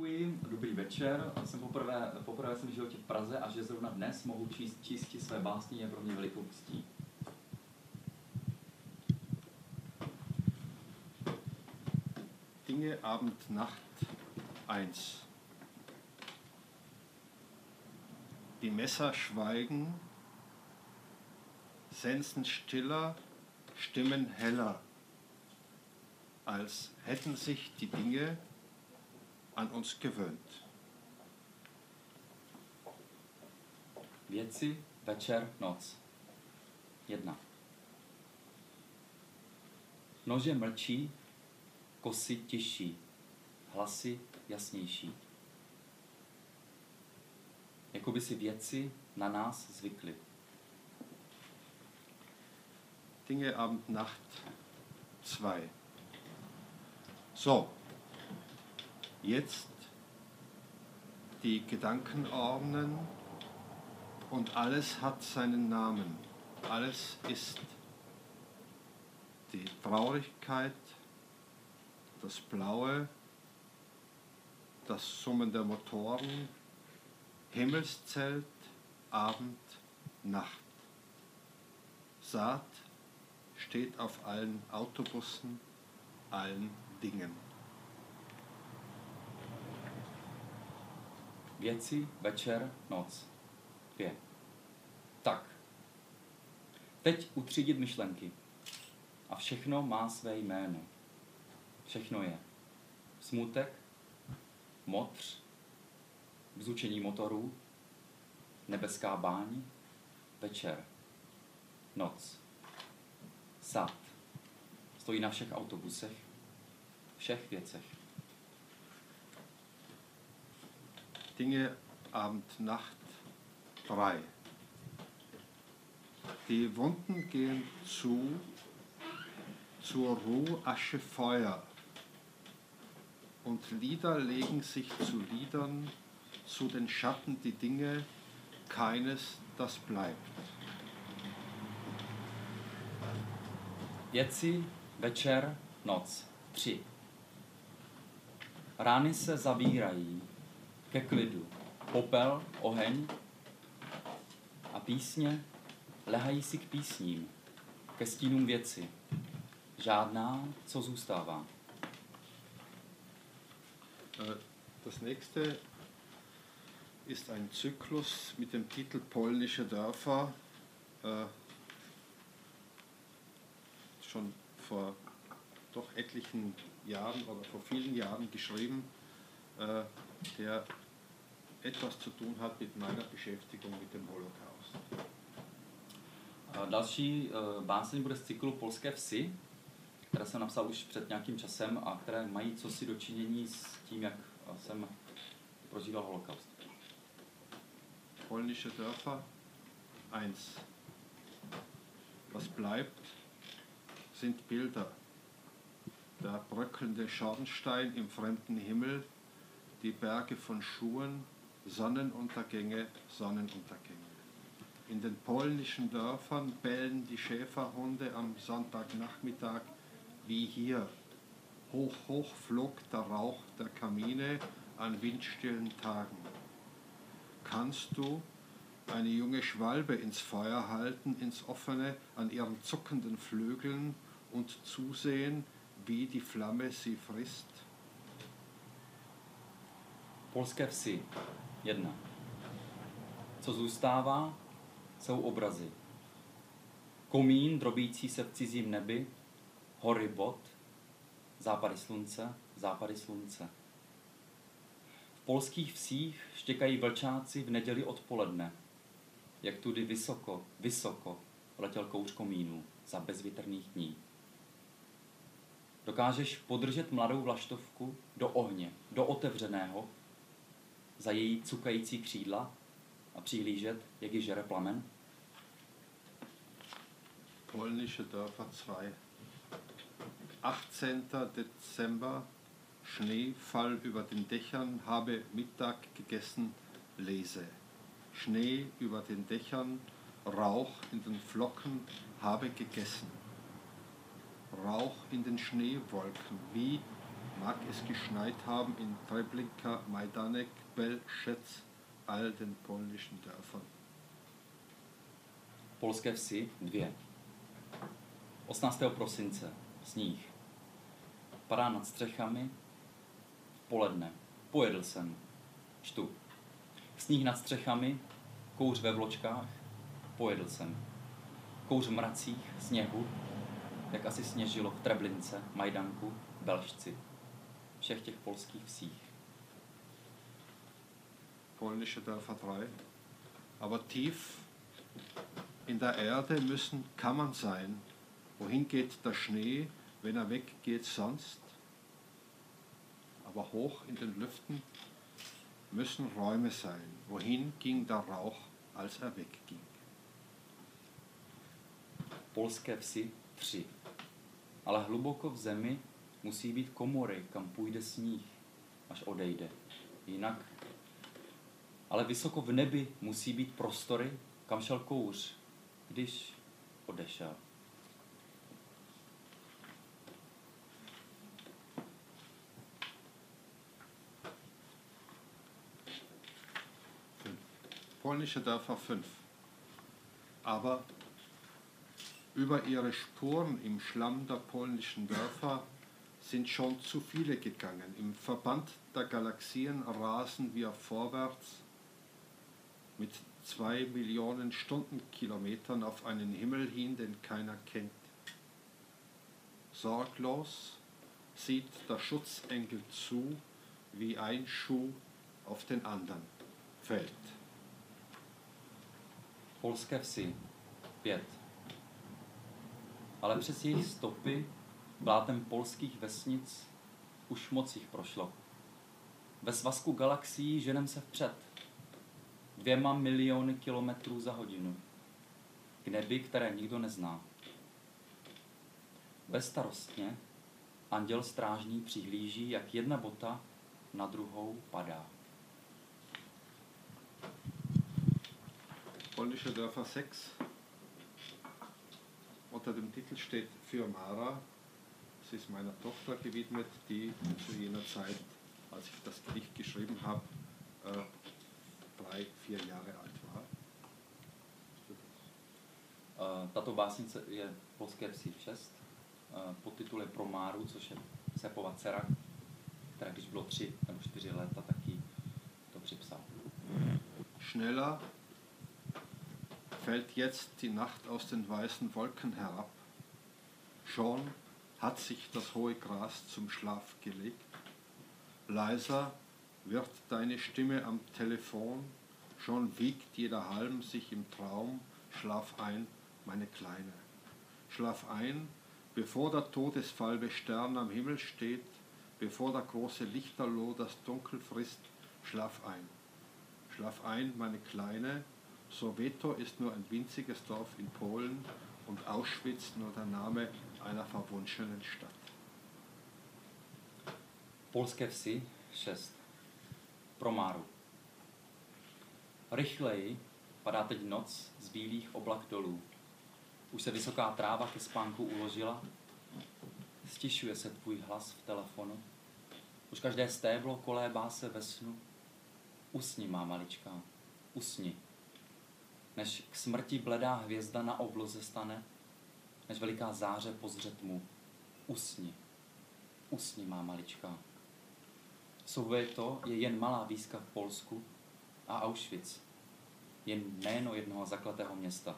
Děkuji, dobrý večer. Jsem poprvé, poprvé jsem v životě v Praze a že zrovna dnes mohu číst, číst své básně je pro mě velikou ctí. Dinge Abend Nacht 1. Die Messer schweigen, Sensen stiller, Stimmen heller, als hätten sich die Dinge an uns gewöhnt. Věci, večer, noc. Jedna. Nože mlčí, kosy těžší, hlasy jasnější. Jako by si věci na nás zvykly. Dinge Abend Nacht 2. So, jetzt die Gedanken ordnen und alles hat seinen Namen. Alles ist die Traurigkeit, das Blaue, das Summen der Motoren, Himmelszelt, Abend, Nacht. Saat steht auf allen Autobussen, allen Dingen. Věci, večer, noc. Dvě. Tak. Teď utřídit myšlenky. A všechno má své jméno. Všechno je. Smutek, motř, bzučení motorů, nebeská báň, večer, noc, sad. Stojí na všech autobusech, všech věcech. Dinge Abend Nacht 3. Die Wunden gehen zu, zur Ruhe Asche Feuer. Und Lieder legen sich zu Liedern, zu den Schatten die Dinge, keines, das bleibt. Věci, večer, noc. Tři. Rány se zavírají ke klidu. Popel, oheň a písně lehají si k písním, ke stínům věci. Žádná, co zůstává. Äh, Das nächste ist ein Zyklus mit dem Titel Polnische Dörfer. Äh, Schon vor doch etlichen Jahren oder vor vielen Jahren geschrieben, äh, der etwas zu tun hat mit meiner Beschäftigung mit dem Holocaust. Další uh, báseň bude z cyklu Polské vsi, které jsem napsal už před nějakým časem a které mají cosi dočinění s tím, jak eh, jsem prožíval holokaust. Polnische Dörfer 1. Was bleibt, sind Bilder. Der bröckelnde Schornstein im fremden Himmel, die Berge von Schuhen, Sonnenuntergänge, Sonnenuntergänge. In den polnischen Dörfern bellen die Schäferhunde am Sonntagnachmittag wie hier. Hoch, hoch flog der Rauch der Kamine an windstillen Tagen. Kannst du eine junge Schwalbe ins Feuer halten, ins offene, an ihren zuckenden Flügeln und zusehen, wie die Flamme sie frisst? Polské vsi. Jedna. Co zůstává, jsou obrazy. Komín drobící se v cizím nebi, hory bod, západy slunce, západy slunce. V polských vsích štěkají vlčáci v neděli odpoledne, jak tudy vysoko, vysoko letěl kouř komínů za bezvětrných dní. Dokážeš podržet mladou vlaštovku do ohně, do otevřeného, za její cukající křídla a přihlížet, jak ji žere plamen? Polnische Dörfer 2. 18. Dezember, Schneefall über den Dächern, habe Mittag gegessen, lese. Schnee über den Dächern, Rauch in den Flocken, habe gegessen. Rauch in den Schneewolken, wie mag es geschneit haben in Treblinka, Majdanek, Belšec, all den polnischen Dörfern. Polské vsi dvě. 18. prosince. Sníh. Padá nad střechami. V poledne. Pojedl jsem. Čtu. Sníh nad střechami. Kouř ve vločkách. Pojedl jsem. Kouř v mracích, sněhu, jak asi sněžilo v Treblince, Majdanku, Belšci. Všech těch polských vsích. Polnische Dörfer 3. Aber tief in der Erde müssen Kammern sein. Wohin geht der Schnee, wenn er weggeht sonst? Aber hoch in den Lüften müssen Räume sein. Wohin ging der Rauch, als er wegging? Polské vsi tři. Ale hluboko v zemi musí být komory, kam půjde sníh, až odejde. Jinak. Ale vysoko v nebi musí být prostory, kam šel kouř, když odešel. Polnische Dörfer 5. Aber über ihre Spuren im Schlamm der polnischen Dörfer sind schon zu viele gegangen. Im Verband der Galaxien rasen wir vorwärts mit zwei Millionen Stundenkilometern auf einen Himmel hin, den keiner kennt. Sorglos sieht der Schutzengel zu, wie ein Schuh auf den anderen fällt. Polské vsi pět. Ale přes jejich stopy blátem polských vesnic už moc jich prošlo. Ve svazku galaxií ženem se vpřed. Dvěma miliony kilometrů za hodinu. K nebi, které nikdo nezná. Bezstarostně anděl strážný přihlíží, jak jedna bota na druhou padá. Polnische Dörfer 6. Unter dem Titel steht für Mara. Es ist meiner Tochter gewidmet, die zu jener Zeit, als ich das Gedicht geschrieben habe, äh, drei, vier Jahre alt war. Eh, Tato básnice je polské vsi 6. eh, Podtitul je Pro Máru, což je Sepova dcera, která když bylo tři nebo čtyři léta, tak to připsal. Schneller fällt jetzt die Nacht aus den weißen Wolken herab. Schon hat sich das hohe Gras zum Schlaf gelegt. Leiser wird deine Stimme am Telefon. Schon wiegt jeder Halm sich im Traum. Schlaf ein, meine Kleine. Schlaf ein, bevor der todesfalbe Stern am Himmel steht, bevor der große Lichterloh das Dunkel frisst. Schlaf ein. Schlaf ein, meine Kleine. Soweto ist nur ein winziges Dorf in Polen und Auschwitz nur der Name einer verwunschenen Stadt. Polské vsi 6. Pro Máru. Rychleji padá teď noc z bílých oblak dolů. Už se vysoká tráva ke spánku uložila. Stišuje se tvůj hlas v telefonu. Už každé stéblo kolébá se ve snu. Usni, má maličká, usni. Než k smrti bledá hvězda na obloze stane, než veliká záře pozře tmu. Usni, usni, má maličká. Sověto je jen malá výzka v Polsku a Auschwitz. Jen jméno jednoho zakletého města.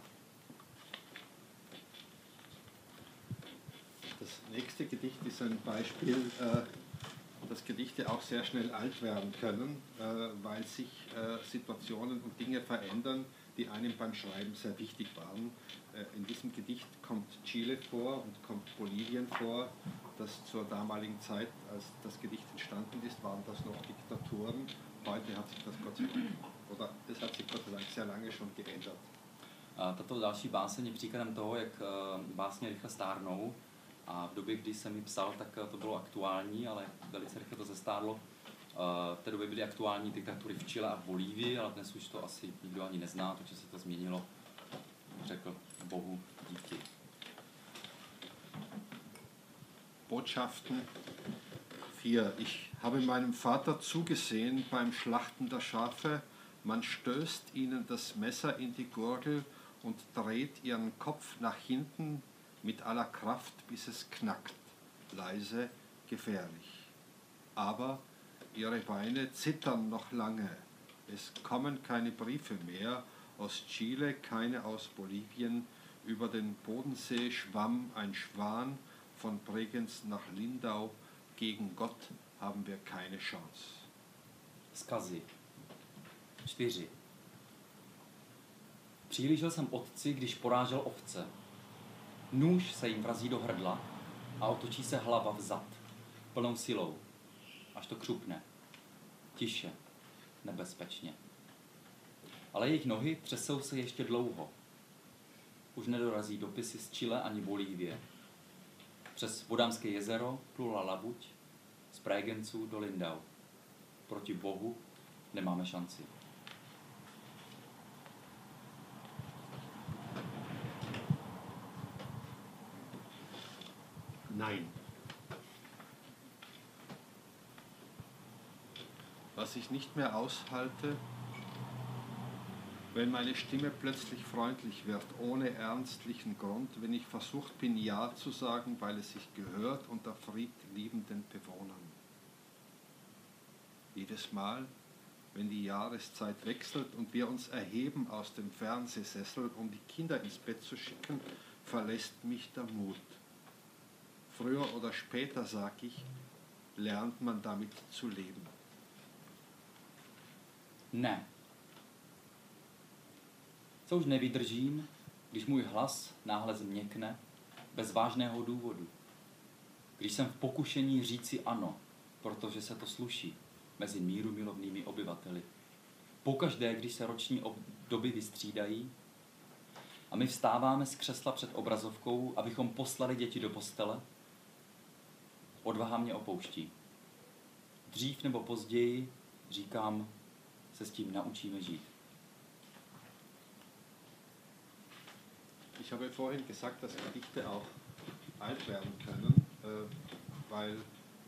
Das nächste Gedicht ist ein Beispiel, äh, dass Gedichte auch sehr schnell alt werden können, äh, weil sich äh, Situationen und Dinge verändern, die einem beim Schreiben sehr wichtig waren. Äh, in diesem Gedicht kommt Chile vor und kommt Bolivien vor. Das zur damaligen Zeit, als das Gedicht entstanden ist, waren das noch Diktaturen. Heute hat sich das Gott sei Dank, oder das hat sich Gott sei Dank sehr lange schon geändert. Tato další báseň je příkladem toho, jak eh, básně rychle stárnou. A v době, kdy jsem ji psal, tak eh, to bylo aktuální, ale velice rychle to zestárlo. Eh, V té době byly aktuální diktatury v Chile a v Bolívii, ale dnes už to asi nikdo ani nezná, takže se to změnilo, řekl Bohu díky. Botschaften 4. Ich habe meinem Vater zugesehen beim Schlachten der Schafe. Man stößt ihnen das Messer in die Gurgel und dreht ihren Kopf nach hinten mit aller Kraft, bis es knackt. Leise, gefährlich. Aber ihre Beine zittern noch lange. Es kommen keine Briefe mehr aus Chile, keine aus Bolivien. Über den Bodensee schwamm ein Schwan von Bregenz nach Lindau. Gegen Gott haben wir keine Chance. Vzkazy. Čtyři. Přihlížel jsem otci, když porážel ovce. Nůž se jim vrazí do hrdla a otočí se hlava vzad, plnou silou, až to křupne. Tiše, nebezpečně. Ale jejich nohy třesou se ještě dlouho. Už nedorazí dopisy z Chile ani Bolívie. Přes Vodámské jezero plula labuť, z Prégenců do Lindau. Proti Bohu nemáme šanci. Nein. Was ich nicht mehr aushalte, wenn meine Stimme plötzlich freundlich wird, ohne ernstlichen Grund, wenn ich versucht bin, Ja zu sagen, weil es sich gehört unter friedliebenden Bewohnern. Jedes Mal, wenn die Jahreszeit wechselt und wir uns erheben aus dem Fernsehsessel, um die Kinder ins Bett zu schicken, verlässt mich der Mut. Früher oder später, sag ich, lernt man damit zu leben. Ne. Co už nevydržím, když můj hlas náhle změkne bez vážného důvodu. Když jsem v pokušení říci ano, protože se to sluší mezi míru milovnými obyvateli. Pokaždé, když se roční doby vystřídají a my vstáváme z křesla před obrazovkou, abychom poslali děti do postele, odvaha mě opouští. Dřív nebo později, říkám, se s tím naučíme žít. Ich habe vorhin gesagt, dass Gedichte auch alt werden können, äh, weil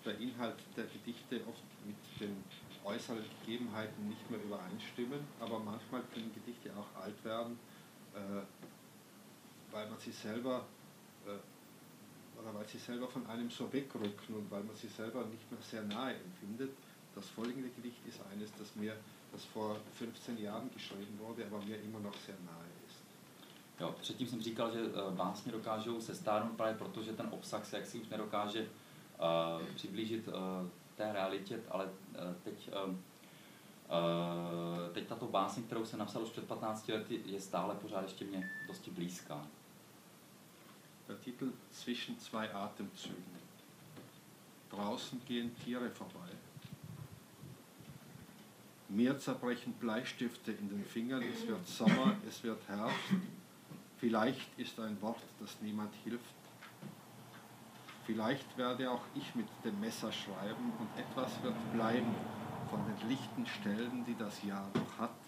der Inhalt der Gedichte oft mit den äußeren Gegebenheiten nicht mehr übereinstimmen, aber manchmal können Gedichte auch alt werden, äh, weil man sie selber äh, oder weil sie selber von einem so wegrücken und weil man sie selber nicht mehr sehr nahe empfindet. Das folgende Gedicht ist eines, das mir das vor 15 Jahren geschrieben wurde, aber mir immer noch sehr nahe ist. Jo, předtím jsem říkal, že uh, básně dokážou se stárnout právě proto, že ten obsah se jaksi už nedokáže uh, přiblížit uh, té realitě, ale uh, teď, uh, teď tato básně, kterou jsem napsal už před 15 lety, je stále pořád ještě mě dosti blízká. Der Titel Zwischen zwei Atemzügen. Draußen gehen Tiere vorbei. Mir zerbrechen Bleistifte in den Fingern, es wird Sommer, es wird Herbst. Vielleicht ist ein Wort, das niemand hilft. Vielleicht werde auch ich mit dem Messer schreiben und etwas wird bleiben von den lichten Stellen, die das Jahr noch hat.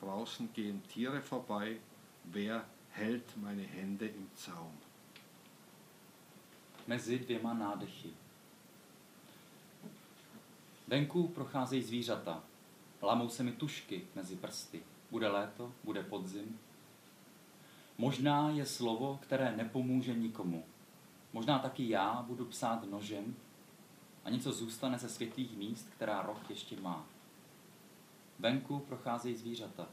Draußen gehen Tiere vorbei, wer hält meine Hände im Zaum? Mezi dvěma nádechy. Venku procházejí zvířata. Lamou se mi tušky mezi prsty. Bude léto, bude podzim. Možná je slovo, které nepomůže nikomu. Možná taky já budu psát nožem a něco zůstane ze světlých míst, která roh ještě má. Venku procházejí zvířata.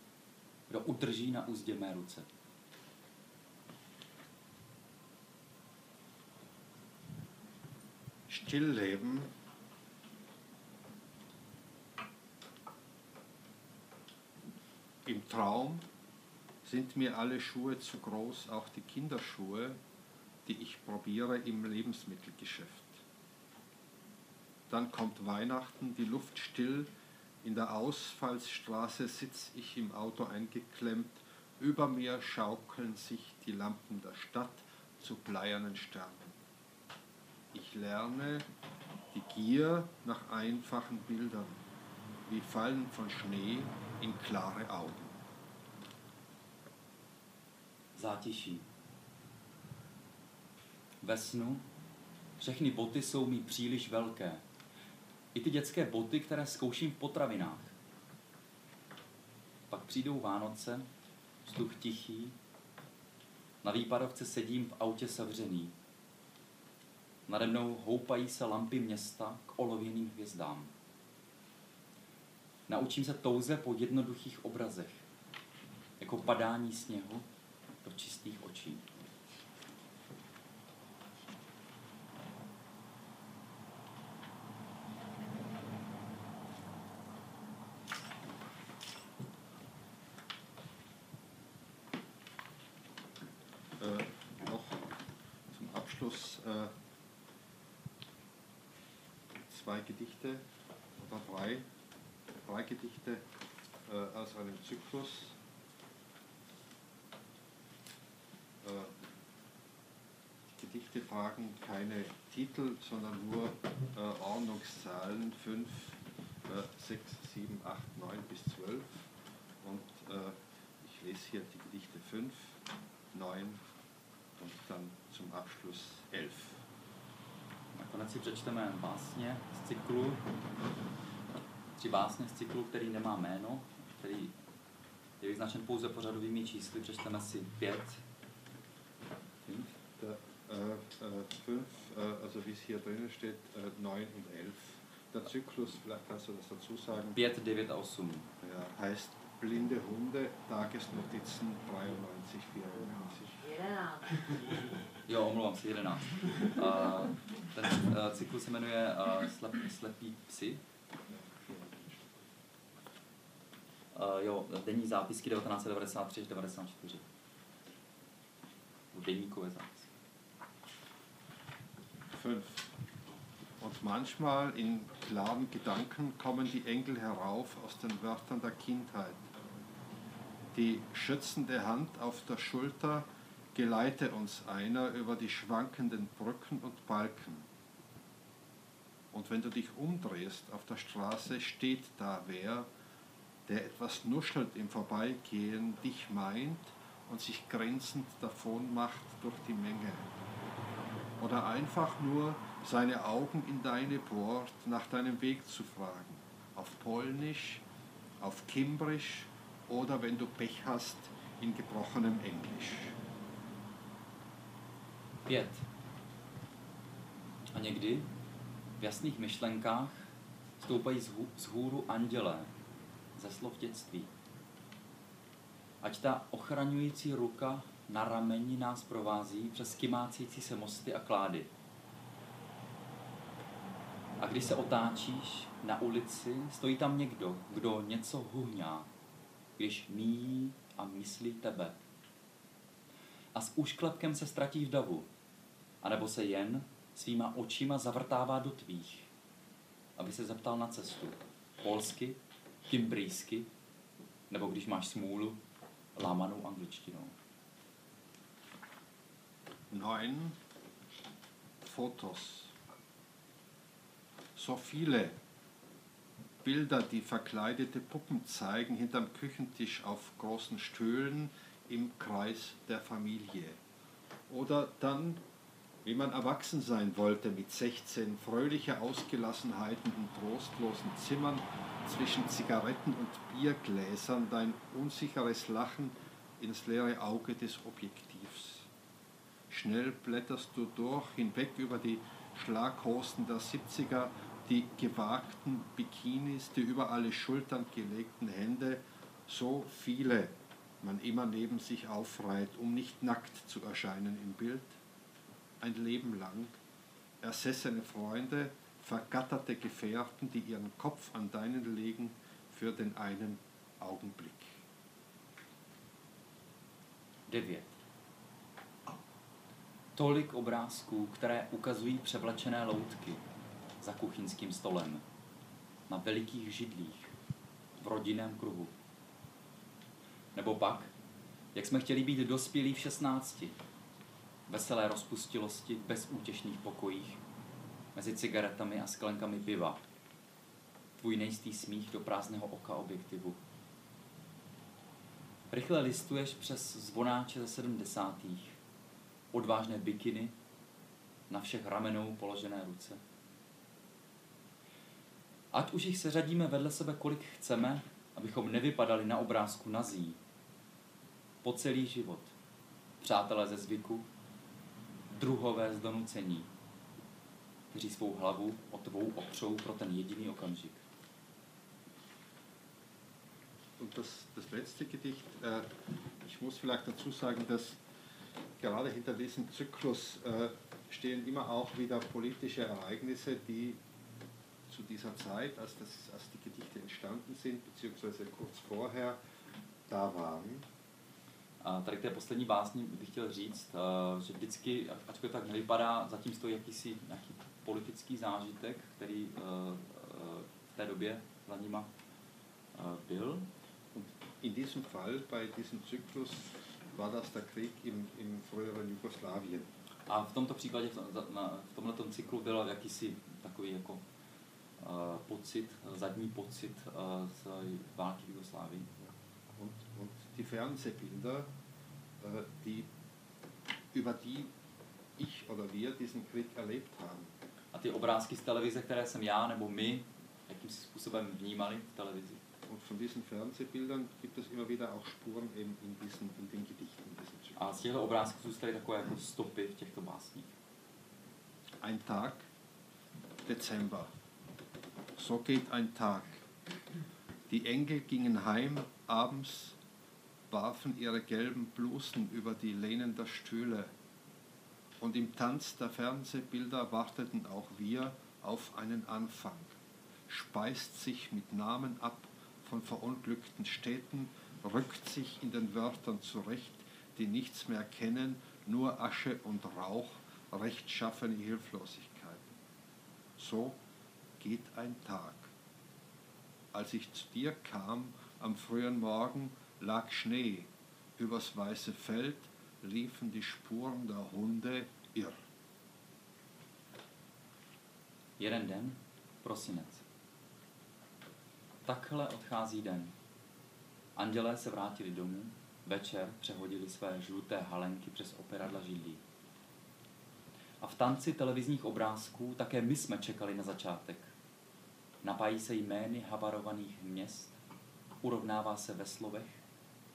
Kdo udrží na úzdě mé ruce? Stillleben Im Traum sind mir alle Schuhe zu groß, auch die Kinderschuhe, die ich probiere im Lebensmittelgeschäft. Dann kommt Weihnachten, die Luft still, in der Ausfallsstraße sitz ich im Auto eingeklemmt, über mir schaukeln sich die Lampen der Stadt zu bleiernen Sternen. Ich lerne die Gier nach einfachen Bildern, wie Fallen von Schnee in klare Augen. Zátiší. Ve snu Všechny boty jsou mi příliš velké. I ty dětské boty, které zkouším v potravinách. Pak přijdou Vánoce, vzduch tichý, na výpadovce sedím v autě sevřený. Nade mnou houpají se lampy města k olověným hvězdám. Naučím se touze po jednoduchých obrazech, jako padání sněhu do čistých očí. Abschluss äh, zwei Gedichte oder drei, drei Gedichte äh, aus einem Zyklus. Äh, Gedichte tragen keine Titel, sondern nur äh, Ordnungszahlen 5, äh, 6, 7, 8, 9 bis 12. Und äh, ich lese hier die Gedichte 5, 9 und dann zum Abschluss 11. Nakonec si přečteme básně z cyklu, tři básně z cyklu, který nemá jméno, který je vyznačen pouze pořadovými čísly. Přečteme si pět. Fünf. Der, äh, äh, 5, äh, also wie es hier drinnen steht, äh, 9 und 11. Der Zyklus, vielleicht kannst du das dazu sagen, Pět, devět a osm. ja, heißt Blinde Hunde, Tagesnotizen 93, 94. Jedenáct. Jo, omlouvám se, jedenáct. Uh, ten uh, cyklus se jmenuje uh, slep, Slepí psy. Jo, denní zápisky 1993 až 94. Deníkové zápisky. 5. Und manchmal in klaren Gedanken kommen die Engel herauf aus den Wörtern der Kindheit. Die schützende Hand auf der Schulter geleite uns einer über die schwankenden Brücken und Balken. Und wenn du dich umdrehst auf der Straße, steht da wer, der etwas nuschelt im Vorbeigehen, dich meint und sich grenzend davon macht durch die Menge oder einfach nur seine Augen in deine bohrt, nach deinem Weg zu fragen. Auf Polnisch, auf Kimbrisch oder wenn du Pech hast, in gebrochenem Englisch. Pět. A někdy v jasných myšlenkách stoupají z, hů, z hůru andělé ze slov dětství. Ať ta ochraňující ruka na rameni nás provází přes kymácící se mosty a klády. A když se otáčíš na ulici, stojí tam někdo, kdo něco huhňá, když míjí a myslí tebe. A s úšklepkem se ztratí v davu, anebo se jen svýma očima zavrtává do tvých, aby se zeptal na cestu. Polsky, kimbrijsky, nebo když máš smůlu, lámanou angličtinou. 9. Fotos. So viele Bilder, die verkleidete Puppen zeigen, hinterm Küchentisch auf großen Stühlen im Kreis der Familie. Oder dann, wie man erwachsen sein wollte mit 16, fröhliche Ausgelassenheiten in trostlosen Zimmern zwischen Zigaretten und Biergläsern, dein unsicheres Lachen ins leere Auge des Objektivs. Schnell blätterst du durch, hinweg über die Schlaghosen der 70er, die gewagten Bikinis, die über alle Schultern gelegten Hände, so viele man immer neben sich aufreiht, um nicht nackt zu erscheinen im Bild. Ein Leben lang ersessene Freunde, vergatterte Gefährten, die ihren Kopf an deinen legen für den einen Augenblick. 9. Tolik obrázků, které ukazují převlečené loutky za kuchyňským stolem, na velikých židlích, v rodinném kruhu. Nebo pak, jak jsme chtěli být dospělí v 16, veselé rozpustilosti v bezútěšných pokojích, mezi cigaretami a sklenkami piva. Tvůj nejistý smích do prázdného oka objektivu. Rychle listuješ přes zvonáče ze sedmdesátých, odvážné bikiny, na všech ramenou položené ruce. Ať už jich seřadíme vedle sebe, kolik chceme, abychom nevypadali na obrázku nazí. Po celý život. Přátelé ze zvyku, druhové z donucení, kteří svou hlavu o tvou opřou pro ten jediný okamžik. Und das, das letzte Gedicht, äh, ich muss vielleicht dazu sagen, dass gerade hinter diesem Zyklus äh, stehen immer auch wieder politische Ereignisse, die zu dieser Zeit, als, das, als die Gedichte entstanden sind, beziehungsweise kurz vorher, da waren. A tady k té poslední básni bych chtěl říct, uh, že vždycky, ačkoliv tak nevypadá, zatím stojí jakýsi nějaký politický zážitek, který uh, uh, v té době za nima byl. Und in diesem Fall, bei diesem Zyklus, war das der Krieg im, im früheren Jugoslawien. A v tomto případě, v tomto cyklu byl jakýsi takový jako uh, pocit, zadní pocit uh, z války v Jugoslávii. Und, und die Fernsehbilder, die, über die ich oder wir diesen Krieg erlebt haben. A ty obrázky z televize, které jsem já nebo my jakým způsobem vnímali v televizi. Und von diesen Fernsehbildern gibt es immer wieder auch Spuren eben in, diesen, in den Gedichten. A z těchto obrázků zůstaly takové jako stopy v těchto básních. Ein Tag, Dezember. So geht ein Tag. Die Engel gingen heim abends, warfen ihre gelben Blusen über die Lehnen der Stühle. Und im Tanz der Fernsehbilder warteten auch wir auf einen Anfang. Speist sich mit Namen ab von verunglückten Städten, rückt sich in den Wörtern zurecht, die nichts mehr kennen, nur Asche und Rauch, rechtschaffene Hilflosigkeit. So geht ein Tag. Als ich zu dir kam am frühen Morgen, lag Schnee. Übers weiße Feld liefen die Spuren der Hunde irr. Jeden den, prosinec. Takhle odchází den. Andělé se vrátili domů, večer přehodili své žluté halenky přes operadla židlí. A v tanci televizních obrázků také my jsme čekali na začátek. Napájí se jmény havarovaných měst, urovnává se ve slovech,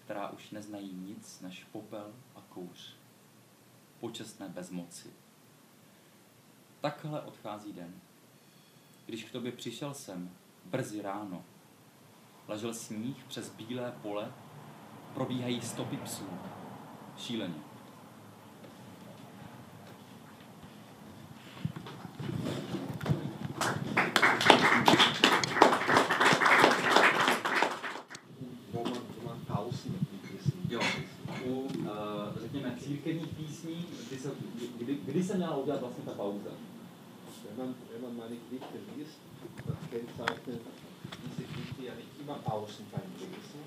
která už neznají nic než popel a kouř. Počestné bezmoci. Takhle odchází den. Když k tobě přišel jsem, brzy ráno, ležel sníh přes bílé pole, probíhají stopy psů. Šíleně. církevních písní, kdy se, kdy, kdy se měla udělat vlastně ta pauza? Wenn man, wenn man meine Gedichte liest, das kennzeichnet diese Gedichte ja nicht immer Pausen beim Lesen.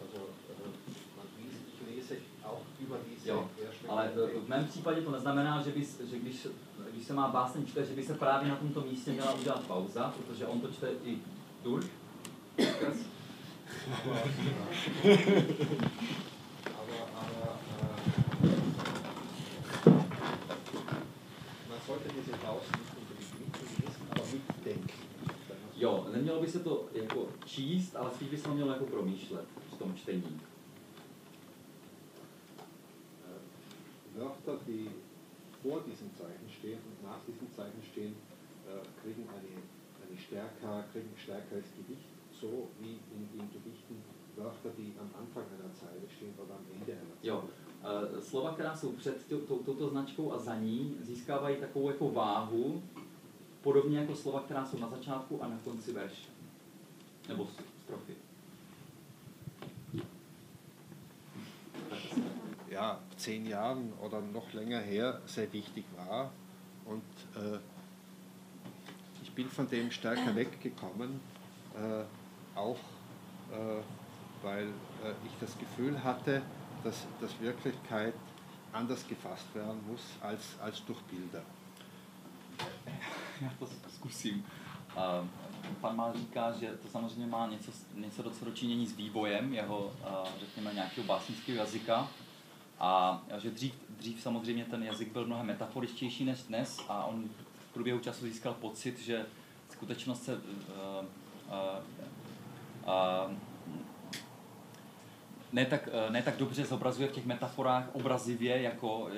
Also äh, man liest, ich lese auch über diese jo, ale v mém případě to neznamená, že, bys, že když, když se má básně čte, že by se právě na tomto místě měla udělat pauza, protože on to čte i durch. Jo, nemělo by se to jako číst, ale spíš by se to mělo jako promýšlet v tom čtení. Wörter, die vor diesem Zeichen stehen und nach diesem Zeichen stehen, kriegen eine, eine stärker, kriegen stärkeres Gewicht, so wie in den Gedichten Wörter, die am Anfang einer Zeile stehen oder am Ende einer Zeile. Jo, uh, slova, která jsou před touto značkou a za ní, získávají takovou jako váhu, podobně jako slova, která jsou na začátku a na konci verše. Nebo strofy. Ja, zehn Jahren oder noch länger her sehr wichtig war. Und äh, ich bin von dem stärker weggekommen, äh, auch äh, weil äh, ich das Gefühl hatte, dass, dass Wirklichkeit anders gefasst werden muss als, als durch Bilder. já to zkusím. Uh, pan Mal říká, že to samozřejmě má něco, něco do s vývojem jeho, uh, řekněme, nějakého básnického jazyka a že dřív, dřív samozřejmě ten jazyk byl mnohem metaforičtější než dnes a on v průběhu času získal pocit, že skutečnost se uh, uh, uh, ne tak, ne tak dobře zobrazuje v těch metaforách obrazivě jako,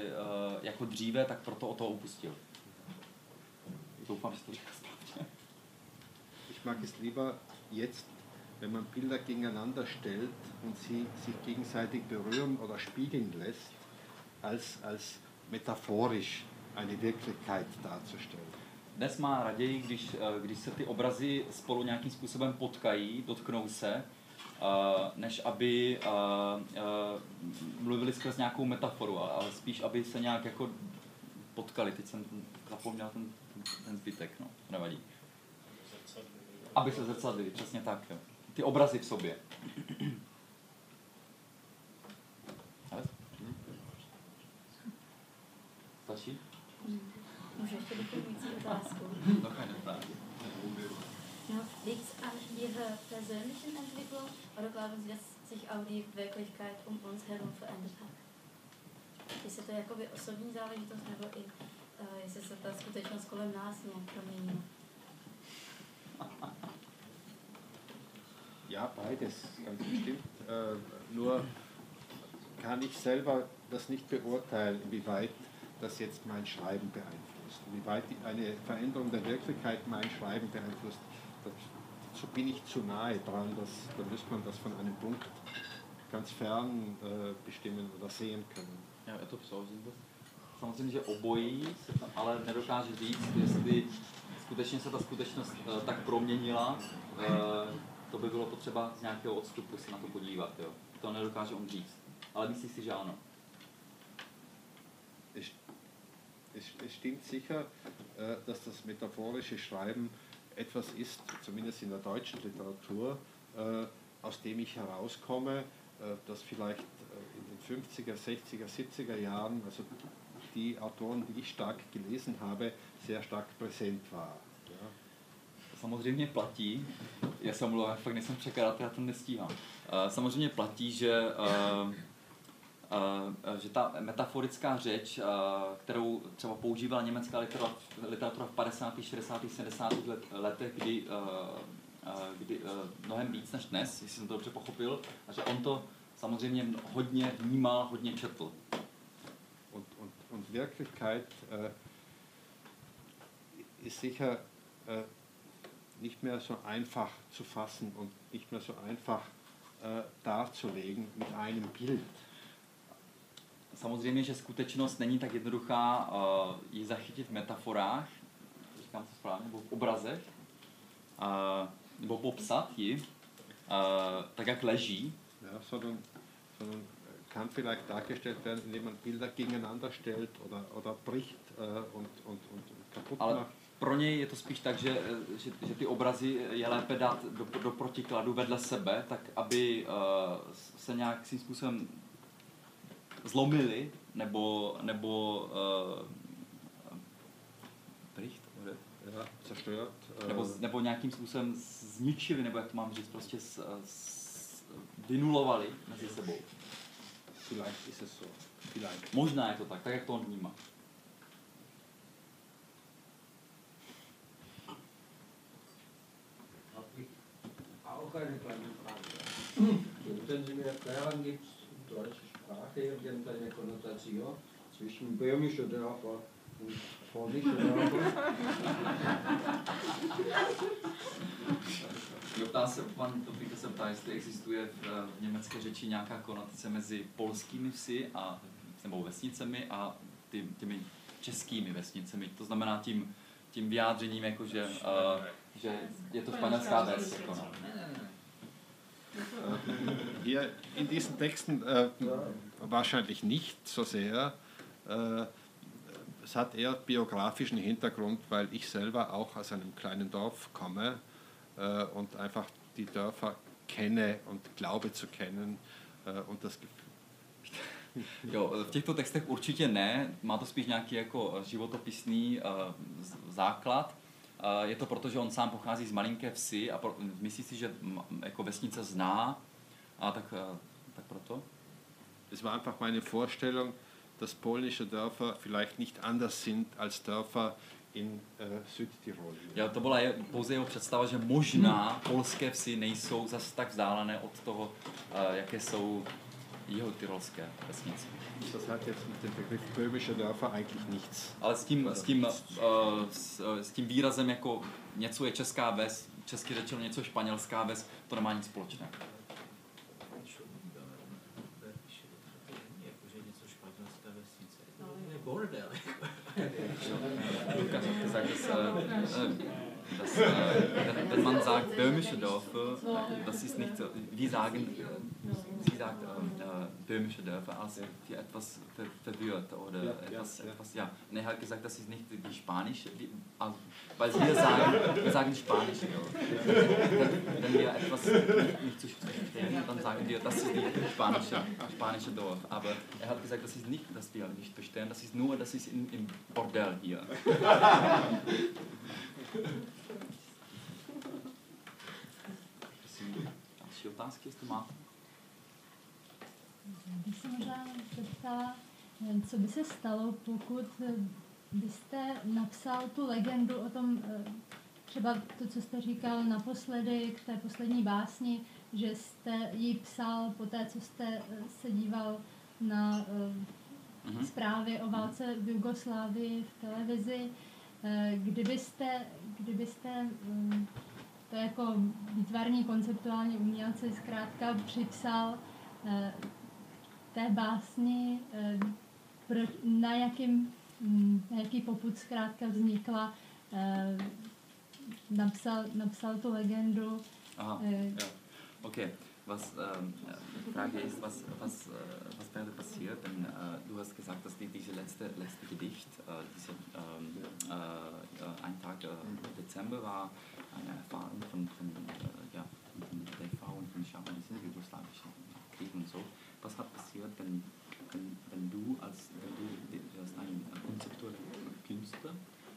jako dříve, tak proto o to upustil. Doufám, že to říká správně. Ich mag es lieber jetzt, wenn man Bilder gegeneinander stellt und sie sich gegenseitig berühren oder spiegeln lässt, als, als metaphorisch eine Wirklichkeit darzustellen. Dnes má raději, když, když se ty obrazy spolu nějakým způsobem potkají, dotknou se, než aby mluvili skrz nějakou metaforu, ale spíš, aby se nějak jako potkali. Teď jsem zapomněl ten, ten zbytek, no, nevadí. Aby se zrcadlili, přesně tak, jo. Ty obrazy v sobě. Stačí? Můžu ještě doplňující otázku? No, keine Frage. Ja, liegt es an Ihrer persönlichen Entwicklung oder glauben Sie, dass sich auch die Wirklichkeit um uns herum verändert hat? Jestli to je jakoby osobní záležitost, nebo i uh, jestli se ta skutečnost kolem nás nějak proměnila? Ja, beides, ganz bestimmt. Äh, nur kann ich selber das nicht beurteilen, inwieweit das jetzt mein Schreiben beeinflusst, inwieweit eine Veränderung der Wirklichkeit mein Schreiben beeinflusst. Das, so bin ich zu nahe dran, dass, da müsste man das von einem Punkt ganz fern äh, bestimmen oder sehen können. Ja, je to vzouzím. Samozřejmě, obojí se tam ale nedokáže říct, jestli skutečně se ta skutečnost uh, tak proměnila, uh, to by bylo potřeba z nějakého odstupu se na to podívat. Jo. To nedokáže on říct. Ale myslí si, že ano. Es, stimmt sicher, äh, dass das metaphorische Schreiben etwas ist, zumindest in der deutschen Literatur, aus dem ich herauskomme, das vielleicht in den 50er, 60er, 70er Jahren, also die Autoren, die ich stark gelesen habe, sehr stark präsent war. Ja. Samozřejmě platí, já jsem mluvil, fakt nejsem překladatel, já to nestíhám. Samozřejmě platí, že že ta metaforická řeč, kterou třeba používala německá literatura v 50., 60., 70. letech, kdy, kdy mnohem víc než dnes, jestli jsem to dobře pochopil, a že on to samozřejmě hodně vnímal, hodně četl. Wirklichkeit äh, ist sicher äh, nicht mehr so einfach zu fassen und nicht mehr so einfach äh, darzulegen mit einem Bild. Samozřejmě, že skutečnost není tak jednoduchá uh, ji zachytit v metaforách, říkám to správně, nebo v obrazech, uh, nebo popsat ji, uh, tak jak leží. Ja, sondern, sondern kann vielleicht dargestellt werden, indem man Bilder gegeneinander stellt oder, oder bricht uh, und, und, und kaputt Ale macht. pro něj je to spíš tak, že, že, že ty obrazy je lépe dát do, do protikladu vedle sebe, tak aby uh, se nějak svým způsobem zlomili, nebo, nebo uh, bricht, oder? Ja, zerstört. äh, nebo, nebo nějakým způsobem zničili, nebo jak to mám říct, prostě s, s, vynulovali mezi sebou. Vielleicht ist es so. Vielleicht. Možná je to tak, tak jak to on vnímá. Auch eine kleine Frage. Können Sie mir erklären, gibt es deutsche Sprache irgendeine Konnotation zwischen böhmischer Dörfer und Dörfer? Ptá se, pan Topika se ptá, jestli existuje v, v německé řeči nějaká konotace mezi polskými vsi a, nebo vesnicemi a ty, těmi českými vesnicemi. To znamená tím, tím vyjádřením, jako že, uh, že je to španělská ves. Jako, no. Hier in diesen Texten äh, wahrscheinlich nicht so sehr. Äh, es hat eher biografischen Hintergrund, weil ich selber auch aus einem kleinen Dorf komme äh, und einfach die Dörfer kenne und glaube zu kennen äh, und das Gefühl. Jo, v těchto textech určitě ne, má to spíš nějaký jako životopisný uh, základ. Uh, je to proto, že on sám pochází z malinké vsi a pro, myslí si, že jako vesnice zná, a tak, uh, tak proto. Es war einfach meine Vorstellung, dass polnische Dörfer vielleicht nicht anders sind als Dörfer in äh, Südtirol. Já, to byla je- pouze jeho představa, že možná polské vsi nejsou zas tak vzdálené od toho, uh, jaké jsou jeho tyrolské vesnice. Das hat jetzt mit dem Begriff böhmische Dörfer eigentlich nichts. Ale s tím, s tím, uh, s, uh, s tím výrazem jako něco je česká ves, česky řečeno něco španělská ves, to nemá nic společného. Bordel. Lukas hat dass äh, wenn, man sagt böhmische Dörfer, das ist nicht so, wir sagen, äh, sie sagt äh, äh, böhmische Dörfer als wie etwas ver verwirrt oder Ja, etwas, ja, etwas, ja. Und er hat gesagt, das ist nicht die spanische, die, also, weil wir sagen, wir sagen spanische Dörfer. Wenn, wenn wir etwas nicht, nicht zu verstehen, dann sagen wir, das ist die spanische, spanische Dorf. Aber er hat gesagt, das ist nicht, dass wir nicht verstehen, das ist nur, das ist in, im Bordell hier. Další otázky, jestli máte? Bych se možná zeptala, eh, co by se stalo, pokud eh, byste napsal tu legendu o tom, eh, třeba to, co jste říkal naposledy k té poslední básni, že jste ji psal po té, co jste se díval na Mhm. zprávy o válce v Jugoslávii v televizi. Eh, Kdybyste, kdybyste mm, to jako výtvarní konceptuální umělci zkrátka připsal eh, té básni, eh, na, jakým, mm, na jaký poput zkrátka vznikla, napsal, napsal tu legendu. Aha, ja. Okay. Was, ähm, äh, Frage ist, was, was, äh, was wäre passiert, wenn äh, du hast gesagt, dass die, diese letzte, letzte Gedicht, äh, diese, ähm, äh, ein Tag äh, Dezember war eine Erfahrung von, von, äh, ja, von TV und von Schau diesen jugoslawischen Krieg und so. Was hat passiert, wenn, wenn, wenn du als wenn du, du hast einen äh, konzeptuellen Künstler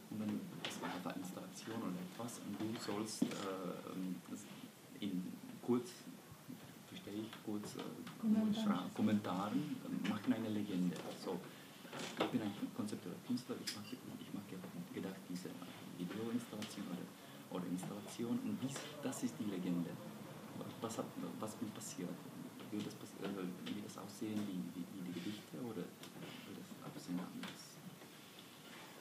und wenn es war eine Installation oder etwas und du sollst äh, ähm, in kurz, kurz äh, Kommentar. Kommentaren äh, machen eine Legende. So, ich bin ein konzeptueller Künstler, ich mache, ich mache gedacht diese Videoinstallation oder, oder Installation und dies, das ist die Legende. Was, hat, was will passieren? Will das, äh, will das aussehen wie, wie, wie die Gedichte oder will das aussehen anders?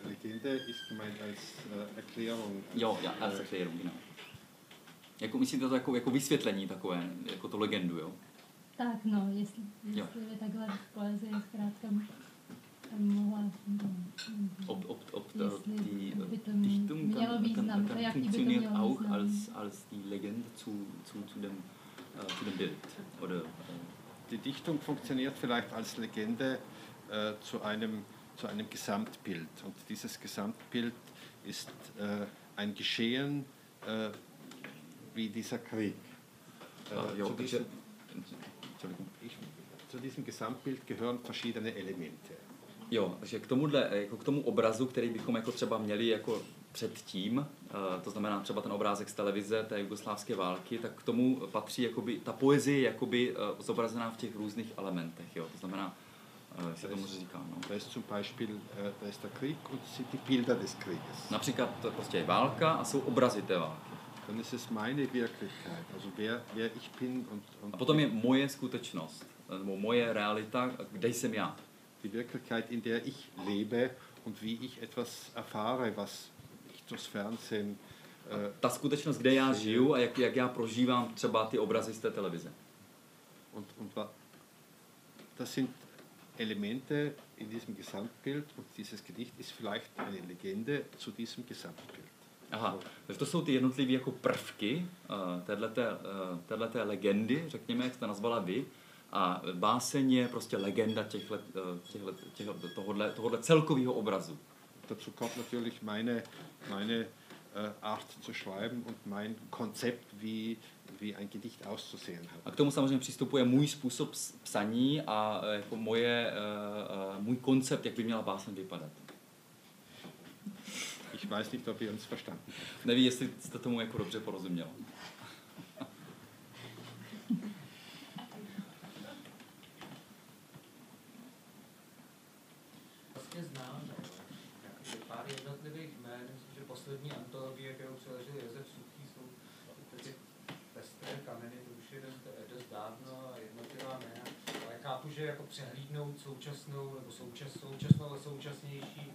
Legende ist gemeint als äh, Erklärung. Jo, ja, als Erklärung, genau. Jako myslíte to jako, jako vysvětlení takové, jako to legendu, jo? Tak no, jestli, Jo. jestli by takhle poezie zkrátka mohla... Ob, ob, ob die Dichtung dann, dann, dann funktioniert auch als, als die Legende zu, zu, zu, dem, äh, zu dem Bild. Oder, äh, Die Dichtung funktioniert vielleicht als Legende äh, zu, einem, zu einem Gesamtbild. Und dieses Gesamtbild ist äh, ein Geschehen äh, wie dieser Krieg. Äh, äh, jo, zu, diesem. Ich, zu diesem Gesamtbild gehören verschiedene Elemente. Jo, takže k tomuhle, jako k tomu obrazu, který bychom jako třeba měli jako předtím, eh, to znamená třeba ten obrázek z televize té jugoslávské války, tak k tomu patří jakoby, ta poezie jakoby eh, zobrazená v těch různých elementech, jo, to znamená, eh, jak se tomu říká, no. Da ist zum Beispiel da ist der Krieg und die Bilder des Krieges. Například to prostě je válka a jsou obrazy té války. Dann ist es meine Wirklichkeit, also wer, wer ich bin und, und A potom je moje skutečnost, nebo moje realita, kde jsem já. die Wirklichkeit, in der ich lebe und wie ich etwas erfahre, was ich durchs Fernsehen äh, Ta skutečnost, kde já žiju a jak, jak já prožívám třeba ty obrazy z té televize. und, und das sind Elemente in diesem Gesamtbild und dieses Gedicht ist vielleicht eine Legende zu diesem Gesamtbild. Aha, takže to jsou ty jednotlivé jako prvky téhleté, uh, téhleté legendy, řekněme, jak jste nazvala vy. A báseň je prostě legenda těchhle, uh, těchhle, těchhle, tohodle, tohodle celkového obrazu. Dazu kommt natürlich meine, meine Art zu schreiben und mein Konzept, wie, wie ein Gedicht auszusehen A hat. k tomu samozřejmě přistupuje můj způsob psaní a jako moje, můj koncept, jak by měla báseň vypadat. Ich weiß nicht, ob ihr uns verstanden. Neví, jestli jste tomu jako dobře porozuměl. Vlastně znám pár jednotlivých jmén, myslím, že poslední antologie, kterou přeložil Josef Suchý, jsou tedy pestré kameny, to už je dost, dávno a jednotlivá jména. Ale chápu, že jako přehlídnout současnou nebo součas, současnou ale současnější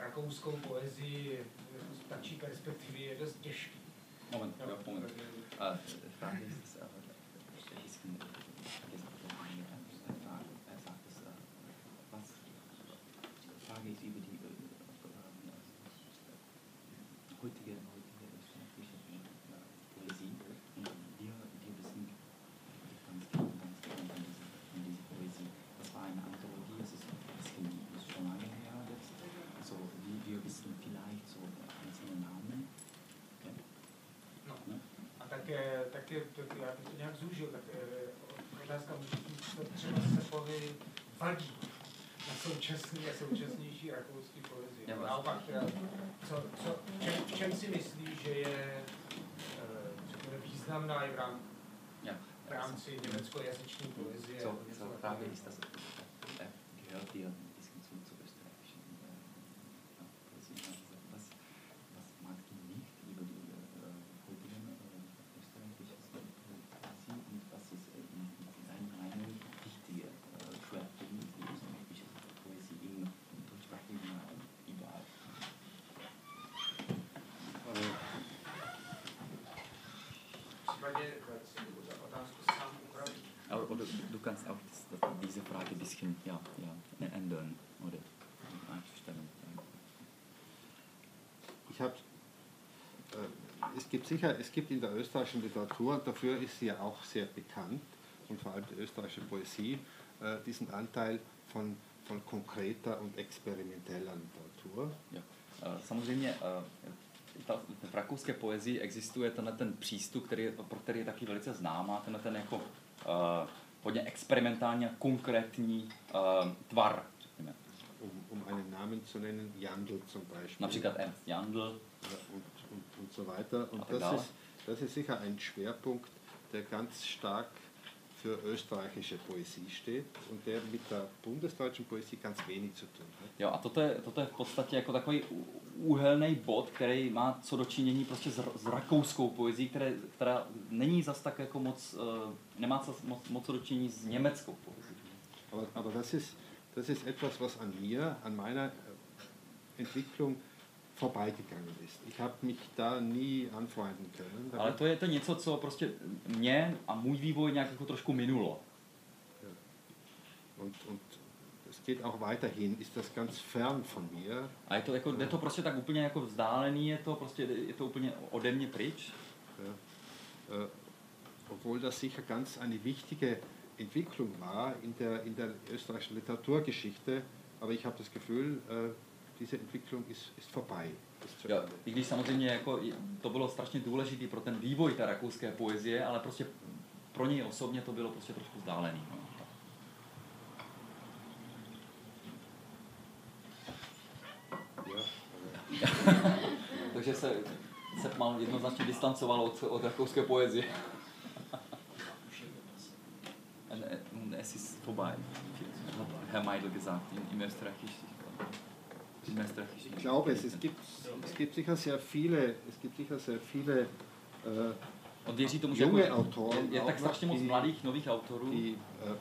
rakouskou poezii jako stačí perspektivy je dost těžký. Moment, jo, moment. takže- Äh, Frage ist, äh, ich ist vergessen, er sagt, er sagt es, äh, was, die Frage ist über die äh, äh, heutige, heutige österreichische äh, Poesie. Und wir, wir wissen ganz genau, ganz genau von dieser, von dieser Poesie. Das war eine Anthologie, es ist ein bisschen, ist schon lange her jetzt. Also wir, wir wissen vielleicht so einzelne Namen. Okay. No. Ne? A tak, eh, tak, je- tak já bych to nějak zúžil, tak eh, otázka může být to třeba Sepovi vadí na současný a současnější rakouský poezii. Nebo Naopak, teda, co, co, v, čem, v čem si myslí, že je eh, řekněme, významná i v rám- Ja. v rámci německojazyční poezie? Takového? Frage ist, das äh, gehört dir Aber, oder du- kannst auch diese Frage ein bisschen ja, ja, ändern oder einstellen. Ja. Ich habe, äh, es gibt sicher, es gibt in der österreichischen Literatur, und dafür ist sie ja auch sehr bekannt, und vor allem die österreichische Poesie, äh, diesen Anteil von, von konkreter und experimenteller Literatur. Jo. Eh, Samozřejmě eh, ta, v rakouské poezii existuje tenhle ten přístup, který je, pro který je taky velice známá, tenhle ten jako uh, hodně experimentální a konkrétní uh, tvar, řekněme. Um, um einen Namen zu nennen, Jandl zum Beispiel. Například Ernst Jandl, Ja, und, und, und so weiter. Und das ist, das ist sicher ein Schwerpunkt, der ganz stark für österreichische Poesie steht und der mit der bundesdeutschen Poesie ganz wenig zu tun hat. Jo, a toto je, toto je v podstatě jako takový úhelný bod, který má co dočinění prostě s, s rakouskou poezí, které, která není zas tak jako moc, uh, nemá zas moc, moc co dočinění s německou poezí. Aber, aber das, ist, das ist etwas, was an mir, an meiner äh, Entwicklung vorbeigegangen ist. Ich habe mich da nie anfreunden können. Ale to je to něco, co prostě mě a můj vývoj nějak jako trošku minulo. Und, und es geht auch weiterhin, ist das ganz fern von mir. A je to, jako, je to prostě tak úplně jako vzdálený, je to prostě, je to úplně ode mě pryč. Ja. Äh, obwohl das sicher ganz eine wichtige Entwicklung war in der, in der österreichischen Literaturgeschichte, aber ich habe das Gefühl, äh, diese Entwicklung ist, ist vorbei. Jo. I když samozřejmě jako, to bylo strašně důležité pro ten vývoj té rakouské poezie, ale prostě pro něj osobně to bylo prostě trošku vzdálený. No. Ja, Takže se Seppmann jednoznačně distancoval od, od rakouské poezie. Und, und es ist vorbei, Herr Meidel gesagt, im, im österreichischen. Im österreichischen ich glaube, es, es, gibt, es gibt sicher sehr viele, es gibt sicher sehr viele äh, On věří tomu, že Junge jako, Autoren je, je tak auch strašně noch, moc die- mladých nových autorů, die äh,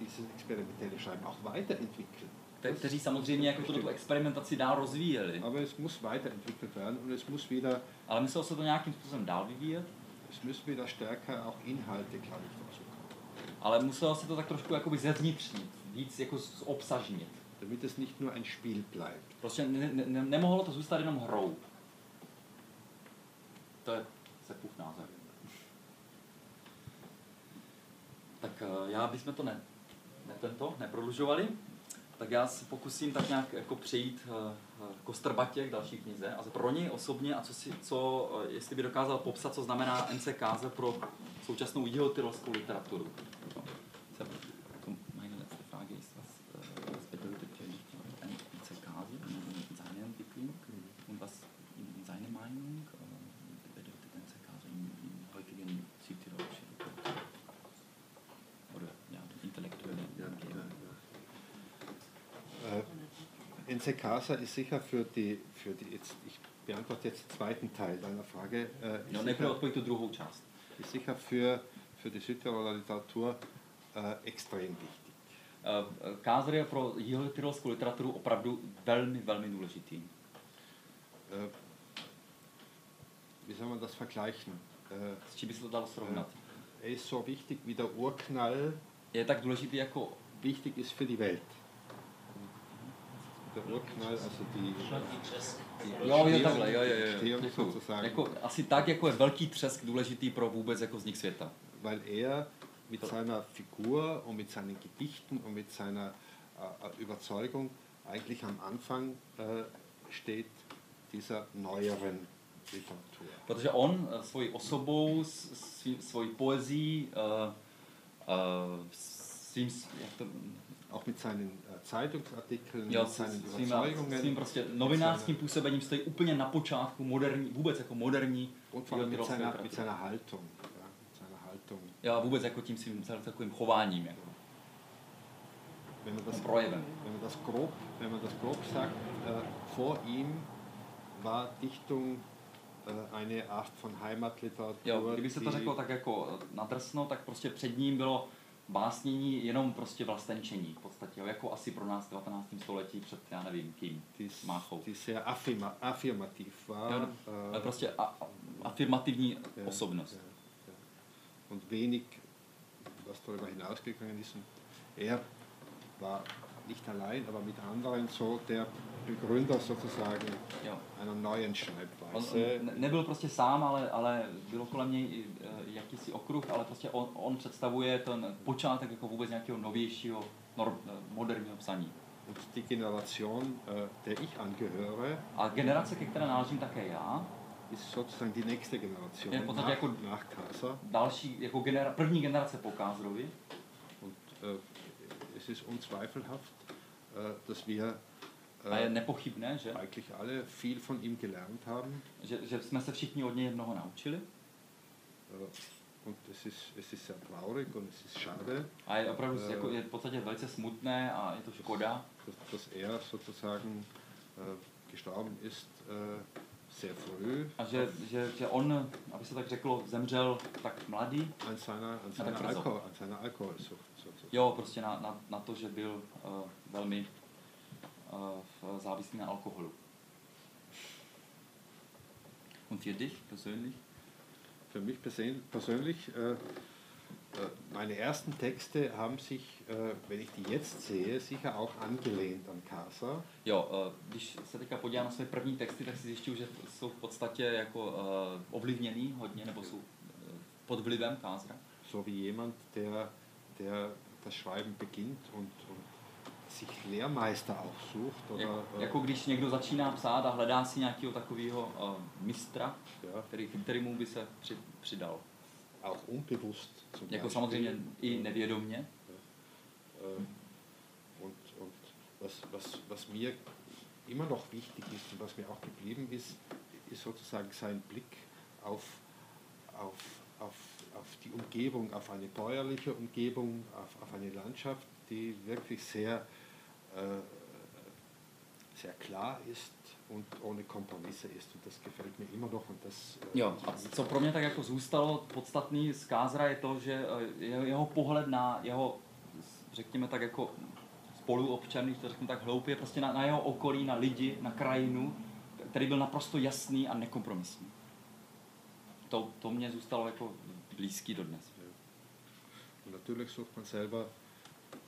dieses experimentelle Schreiben auch weiterentwickeln. Te, kteří samozřejmě jako tuto experimentaci dál rozvíjeli. Aber es muss weiterentwickelt werden und es muss wieder, Ale muselo se to nějakým způsobem dál vyvíjet, es müssen wieder stärker auch Inhalte, glaube ich, ale muselo se to tak trošku jakoby zevnitřnit, víc jako obsažnit. Damit es nicht nur ein Spiel bleibt. Prostě ne, ne, ne, nemohlo to zůstat jenom hrou. To je Seppův názor. Tak eh, já bychom to ne, ne tento, neprodlužovali, tak já se pokusím tak nějak jako přejít eh, eh, k Kostrbatě, k další knize. A pro něj osobně, a co, si, co eh, jestli by dokázal popsat, co znamená NCKZ pro současnou jihotyrolskou literaturu. Äh, NCKSA ist sicher für die, für die jetzt, ich beantworte jetzt den zweiten Teil deiner Frage, äh, ist, nejprve sicher, ist sicher für, für die Südtiroler Literatur äh, extrem wichtig. Kázr je pro jihotyrolskou literaturu opravdu velmi, velmi důležitý. Äh, wie soll man das vergleichen? Äh, S čím by se to dalo srovnat? er ist so wichtig wie der Urknall Je tak důležitý jako wichtig ist für die Welt. Der Urknall, also die, Jo, jo, takhle, jo, jo, jo. Sozusagen. Jako, asi tak, jako je velký třesk důležitý pro vůbec jako vznik světa. weil er mit seiner Figur und mit seinen Gedichten und mit seiner äh, äh, Überzeugung eigentlich am Anfang äh, steht dieser neueren Literatur. Protože on svojí osobou, svojí poezí, uh, uh, svým, jak to, Auch mit seinen äh, Zeitungsartikeln, jo, mit s- seinen svým, Überzeugungen svým prostě novinářským působením stojí úplně na počátku moderní, vůbec jako moderní und vor allem mit seiner, mit seiner Haltung. Ja, mit seiner Haltung. Jo, vůbec jako tím svým takovým chováním. Jako. Wenn man das, Projevem. wenn man das, grob, wenn man das grob sagt, äh, vor ihm war Dichtung äh, eine Art von Heimatliteratur. Jo, kdyby se to řeklo tak jako nadrsno, tak prostě před ním bylo básnění jenom prostě vlastenčení v podstatě, jo, jako asi pro nás v 19. století před, já nevím, kým, Máchou. die sehr affirma, affirmativ war. Jo, no, äh, ale prostě a, a, afirmativní ja, osobnost. ja, ja. Und wenig, was darüber hinausgegangen ist. Und er war nicht allein, aber mit anderen so der Begründer sozusagen Jo. einer neuen On, Schreibweise. on ne- nebyl prostě sám, ale, ale bylo kolem něj eh, jakýsi okruh, ale prostě on, on představuje ten počátek jako vůbec nějakého novějšího, nor, eh, moderního psaní. Und die Generation, äh, der ich angehöre, A generace, ke které náležím také já, ist sozusagen die nächste Generation Ja, v podstatě nach, jako- nach Kasa. další, jako genera, první generace po Kázrovi, Und äh, es ist unzweifelhaft, äh, dass wir a je äh, nepochybné, že, eigentlich alle viel von ihm gelernt haben. že, že jsme se všichni od něj mnoho naučili. Äh, Und es ist, es ist sehr traurig und es ist schade, A je opravdu Eh. jako, je v podstatě velice smutné a je to škoda, dass, dass er sozusagen äh, gestorben ist äh, sehr früh a že, že, že on, aby se tak řeklo, zemřel tak mladý. an seiner, an seiner. Alkohol, an seiner Alkoholsucht sozusagen. Jo, prostě na, na, na to, že byl uh, velmi uh, závislý na alkoholu. Und für dich persönlich? Für mich persön- persönlich, äh, äh, meine ersten Texte haben sich, äh, wenn ich die jetzt sehe, sicher auch angelehnt an Casa. Jo, uh, když se teďka podívám na své první texty, tak si zjišťuju, že jsou v podstatě jako uh, ovlivněný hodně, nebo jsou pod vlivem Kázra. So wie jemand, der, der das Schreiben beginnt und, und sich Lehrmeister auch sucht. Oder, Jak, äh, jako když někdo začíná psát a hledá si nějakého takového uh, mistra, ja, který, kterému by se při, přidal. auch unbewusst zum Jako Beispiel. samozřejmě i nevědomně. Äh, Und, und was, was, was mir immer noch wichtig ist und was mir auch geblieben ist, ist sozusagen sein Blick auf, auf, auf, auf die Umgebung, auf eine bäuerliche Umgebung, auf, auf eine Landschaft, die wirklich sehr, sehr klar ist und ohne Kompromisse ist. Und das gefällt mir immer noch. Und das, äh, Jo, a co pro mě tak jako zůstalo podstatný z Kázra je to, že eh, jeho, pohled na jeho, řekněme tak jako spoluobčany, když to řeknu tak hloupě, prostě na, na jeho okolí, na lidi, na krajinu, který byl naprosto jasný a nekompromisní. To, to mě zůstalo jako blízký dodnes. Natürlich sucht man selber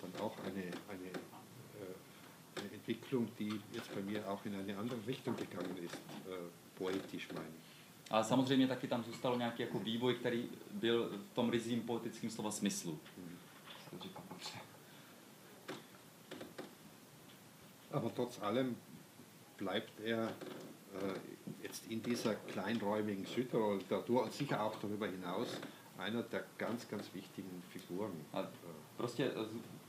dann auch eine, äh, eine Entwicklung, die jetzt bei mir auch in eine andere Richtung gegangen ist, äh, poetisch meine ich. Ale samozřejmě taky tam zůstalo nějaký jako vývoj, který byl v tom rizím poetickém slova smyslu. Dobře. Aber trotz allem bleibt er äh, jetzt in dieser kleinräumigen Südtiroler Literatur und sicher auch darüber hinaus einer der ganz, ganz wichtigen Figuren. A Äh, prostě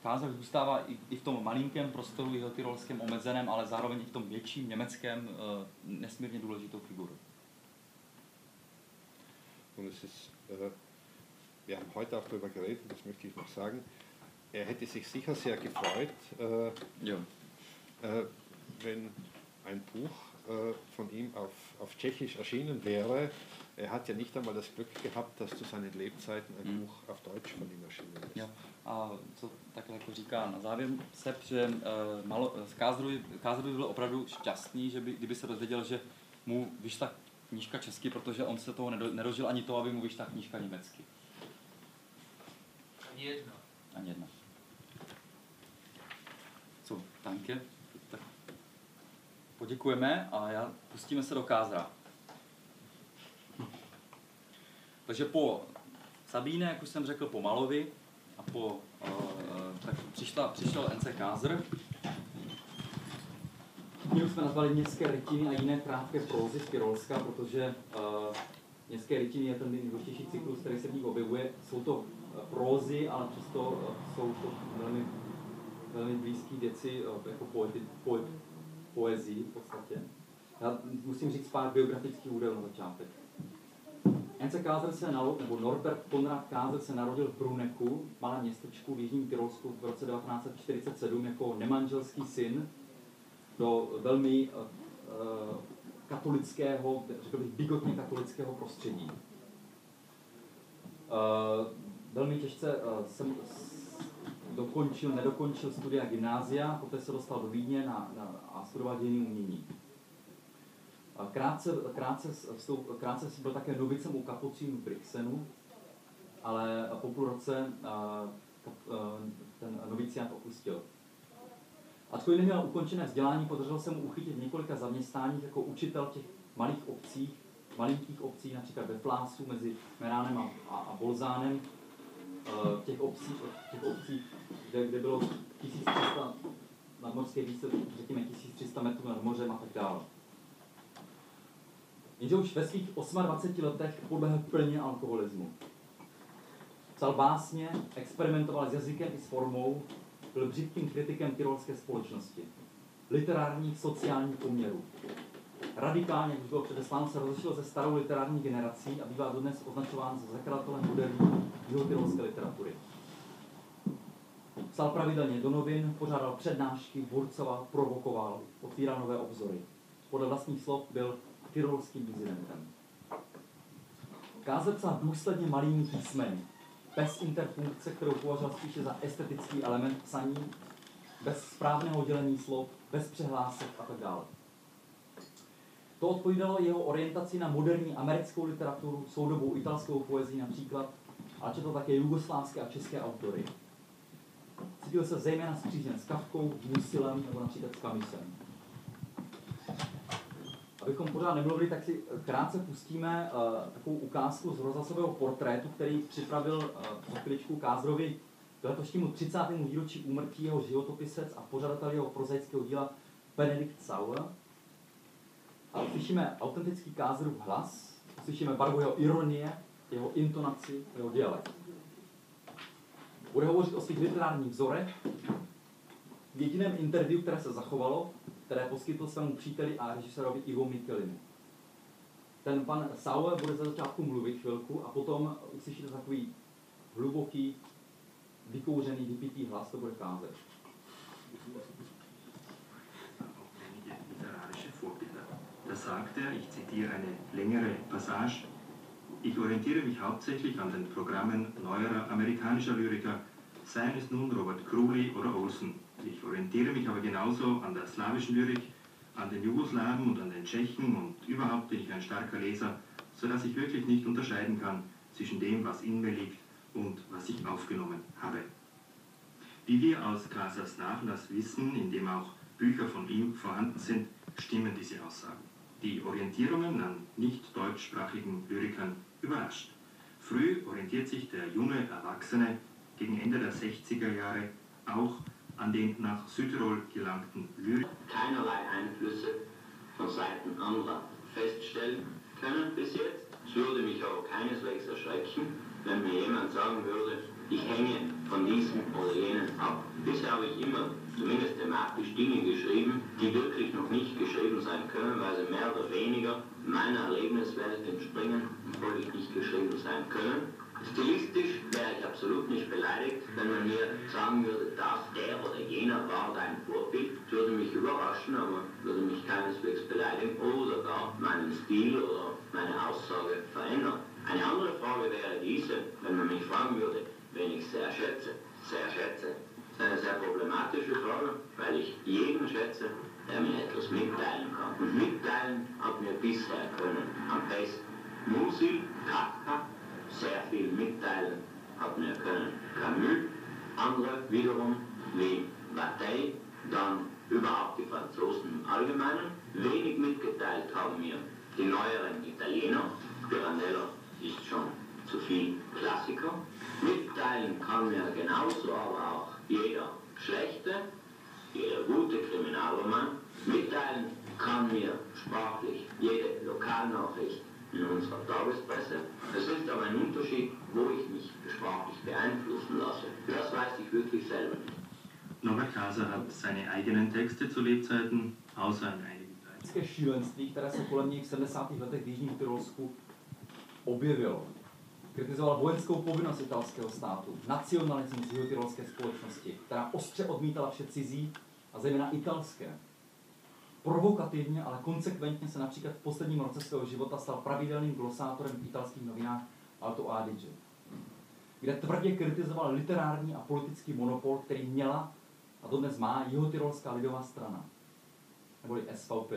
Kázak zůstává i, i v tom malinkém prostoru jeho tyrolském omezeném, ale zároveň i v tom větším německém eh, nesmírně důležitou figurou. Und es ist, äh, wir haben heute auch darüber geredet, das möchte ich noch sagen, er hätte sich sicher sehr gefreut, äh, Jo. äh, wenn ein Buch äh, von ihm auf, auf Tschechisch erschienen wäre, Er hat ja nicht einmal das Glück gehabt, dass zu seinen Lebzeiten ein Mhm. Buch auf Deutsch von ihm erschienen ist. Jo. A co takhle jako říká na závěr Sep, že uh, malo, Kázruj, Kázruj byl opravdu šťastný, že by, kdyby se dozvěděl, že mu vyšla knížka česky, protože on se toho nedo, nedožil ani to, aby mu vyšla knížka německy. Ani jedna. Ani jedna. Co, tanky? Tak poděkujeme a já pustíme se do Kázra. Takže po Sabíne, jak už jsem řekl, po Malovi a po, uh, tak přišla, přišel NC Kázr. Knihu jsme nazvali Městské rytiny a jiné krátké prózy z Tyrolska, protože uh, Městské rytiny je ten nejdůležitější cyklus, který se v nich objevuje. Jsou to eh, prózy, ale eh, jsou to velmi, velmi blízké věci, eh, jako poety, poet, poezii v podstatě. Já musím říct pár biografických údajů na začátek. Ence Kázer se narodil, nebo Norbert Konrad Kázer se narodil v Bruneku, malém městečku v Jižním Tyrolsku v roce 1947 jako nemanželský syn do velmi uh, katolického, řekl bych bigotně katolického prostředí. Uh, velmi těžce uh, jsem dokončil, nedokončil studia gymnázia, poté se dostal do Vídně na, na, a studoval dějiny umění. Krátce, krátce, vstoup, krátce byl také novicem u kapucínů v Brixenu, ale po půl roce ten noviciát opustil. Ačkoliv neměl ukončené vzdělání, podařilo se mu uchytit v několika zaměstnáních jako učitel v těch malých obcích, malinkých obcí, například ve Flásu mezi Meránem a, a, a Bolzánem, v těch obcích, v těch obcích kde, kde bylo 1300 nadmořské výšce, řekněme 1300 metrů nad mořem a tak dále. Jenže už ve svých 28 letech podlehl plně alkoholismu. Psal básně, experimentoval s jazykem i s formou, byl břitkým kritikem tyrolské společnosti, literárních, sociálních poměrů. Radikálně, už bylo předesláno, se rozlišil se starou literární generací a bývá dodnes označován za zakladatelem moderní jihotyrolské literatury. Psal pravidelně do novin, pořádal přednášky, burcoval, provokoval, otvíral nové obzory. Podle vlastních slov byl tyrolským dizidentem. Káze psal důsledně malými písmeny, bez interpunkce, kterou považoval spíše za estetický element psaní, bez správného dělení slov, bez přehlásek a tak dále. To odpovídalo jeho orientaci na moderní americkou literaturu, soudobou italskou poezii například, ale četl také jugoslávské a české autory. Cítil se zejména spřízněn s Kavkou, Musilem nebo například s Kamisem. Abychom pořád nemluvili, tak si krátce pustíme uh, takovou ukázku z rozhlasového portrétu, který připravil uh, za chviličku Kázrovi k letošnímu 30. výročí úmrtí jeho životopisec a pořadatel jeho prozaického díla Benedikt Sauer. A uslyšíme autentický Kázrův hlas, uslyšíme barvu jeho ironie, jeho intonaci, jeho dialekt. Bude hovořit o svých literárních vzorech, v jediném interview, které se zachovalo, které poskytl svému příteli a režisérovi Ivo Mikelinu. Ten pan Sauer bude za začátku mluvit chvilku a potom uslyšíte takový hluboký, vykouřený, vypitý hlas, to bude kázet. literarische Vorbilder. Er, ich zitiere eine längere Passage, ich orientiere mich hauptsächlich an den Programmen neuerer amerikanischer Lyriker, seien es nun Robert Crowley oder Olsen. Ich orientiere mich aber genauso an der slawischen Lyrik, an den Jugoslawen und an den Tschechen und überhaupt bin ich ein starker Leser, sodass ich wirklich nicht unterscheiden kann zwischen dem, was in mir liegt und was ich aufgenommen habe. Wie wir aus Casas Nachlass wissen, in dem auch Bücher von ihm vorhanden sind, stimmen diese Aussagen. Die Orientierungen an nicht deutschsprachigen Lyrikern überrascht. Früh orientiert sich der junge Erwachsene gegen Ende der 60er Jahre auch an den nach Südtirol gelangten Lyrik. keinerlei Einflüsse von Seiten anderer feststellen können bis jetzt. Es würde mich aber keineswegs erschrecken, wenn mir jemand sagen würde, ich hänge von diesem oder jenen ab. Bisher habe ich immer zumindest thematisch Dinge geschrieben, die wirklich noch nicht geschrieben sein können, weil sie mehr oder weniger meiner Erlebniswelt entspringen und folglich nicht geschrieben sein können. Stilistisch wäre ich absolut nicht beleidigt, wenn man mir sagen würde, das, der oder jener war dein Vorbild. Das würde mich überraschen, aber würde mich keineswegs beleidigen oder gar meinen Stil oder meine Aussage verändern. Eine andere Frage wäre diese, wenn man mich fragen würde, wen ich sehr schätze. Sehr schätze. Das ist eine sehr problematische Frage, weil ich jeden schätze, der mir etwas mitteilen kann. Und mitteilen hat mir bisher können am besten Musil, Kafka, sehr viel mitteilen hat mir können Camus, andere wiederum wie Bataille, dann überhaupt die Franzosen im Allgemeinen. Wenig mitgeteilt haben mir die neueren Italiener, Pirandello ist schon zu viel Klassiker. Mitteilen kann mir genauso aber auch jeder schlechte, jeder gute Kriminalroman. Mitteilen kann mir sprachlich jede Lokalnachricht in unserer Tagespresse. Es ist aber ein Unterschied, wo ich mich sprachlich beeinflussen lasse. Das weiß ich wirklich selber nicht. Norbert Glaser hat seine eigenen Texte zu Lebzeiten, außer in einigen Teilen. šílenství, které se kolem něj v 70. letech v Jižním Tyrolsku objevilo. Kritizoval vojenskou povinnost italského státu, nacionalismus jihotyrolské společnosti, která ostře odmítala vše cizí a zejména italské. Provokativně, ale konsekventně se například v posledním roce svého života stal pravidelným glosátorem v italských novinách Alto Adige, kde tvrdě kritizoval literární a politický monopol, který měla a dodnes má Jihotyrolská lidová strana, neboli SVP,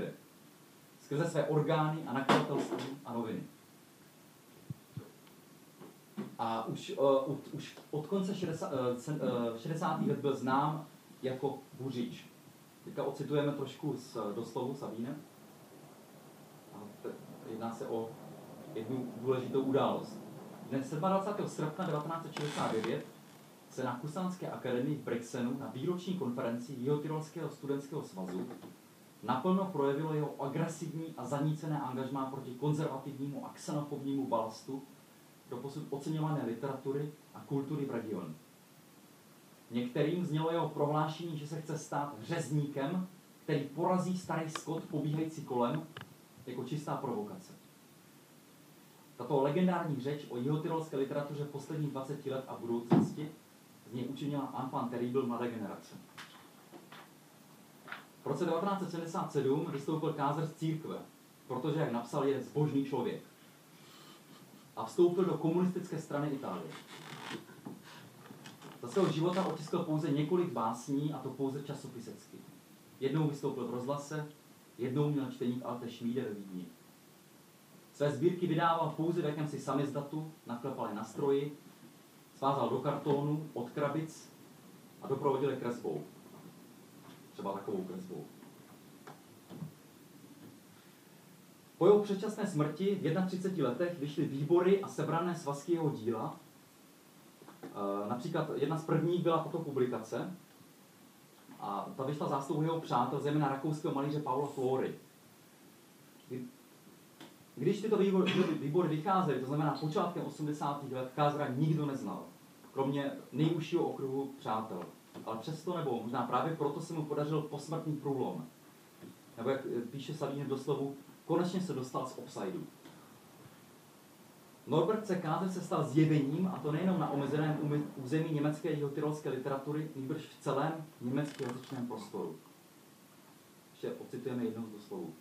skrze své orgány a nakladatelství a noviny. A už, uh, už od konce 60, uh, 60. let byl znám jako Buřič. Teďka ocitujeme trošku z doslovu Sabíne. Jedná se o jednu důležitou událost. Dnes 27. srpna 1969 se na Kusanské akademii v Brixenu na výroční konferenci Jihotyrolského studentského svazu naplno projevilo jeho agresivní a zanícené angažmá proti konzervativnímu a xenofobnímu balastu do posud oceňované literatury a kultury v regionu. Některým znělo jeho prohlášení, že se chce stát řezníkem, který porazí starý skot pobíhající kolem, jako čistá provokace. Tato legendární řeč o jihotyrolské literatuře posledních 20 let a budoucnosti z něj učinila enfant terrible mladé generace. V roce 1977 vystoupil Kázer z církve, protože, jak napsal, je zbožný člověk. A vstoupil do komunistické strany Itálie. Za svého života otiskl pouze několik básní, a to pouze časopisecky. Jednou vystoupil v rozhlase, jednou měl čtení v Alte Schmiede ve Vídni. Své sbírky vydával pouze v jakémsi samizdatu, naklepal na stroji, svázal do kartónu, od krabic a doprovodil je kresbou. Třeba takovou kresbou. Po jeho předčasné smrti v 31 letech vyšly výbory a sebrané svazky jeho díla, například jedna z prvních byla tato publikace, a ta vyšla zásluhu jeho přátel, zejména rakouského malíře Paula Flory. Když tyto výbory, vycházely, to znamená počátkem 80. let, Kázra nikdo neznal, kromě nejužšího okruhu přátel. Ale přesto, nebo možná právě proto se mu podařil posmrtný průlom. Nebo jak píše Savín doslovu, konečně se dostal z obsajdu. Norbert C. Káze se stal zjevením, a to nejenom na omezeném území německé jihotyrolské literatury, nýbrž v celém německém prostoru. Ještě ocitujeme jednou z doslovů.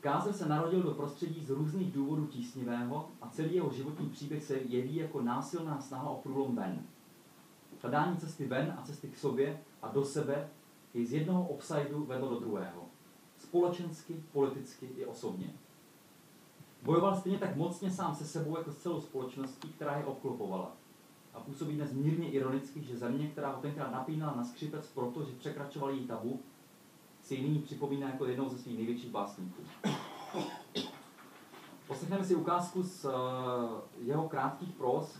Kázer se narodil do prostředí z různých důvodů tísnivého a celý jeho životní příběh se jeví jako násilná snaha o průlom ven. Hledání cesty ven a cesty k sobě a do sebe jej z jednoho obsajdu vedlo do druhého. Společensky, politicky i osobně. Bojoval stejně tak mocně sám se sebou jako s celou společností, která je obklopovala. A působí dnes mírně ironicky, že země, která ho tenkrát napínala na skřipec proto, že překračoval její tabu, si nyní připomíná jako jednou ze svých největších básníků. Poslechneme si ukázku z uh, jeho krátkých pros,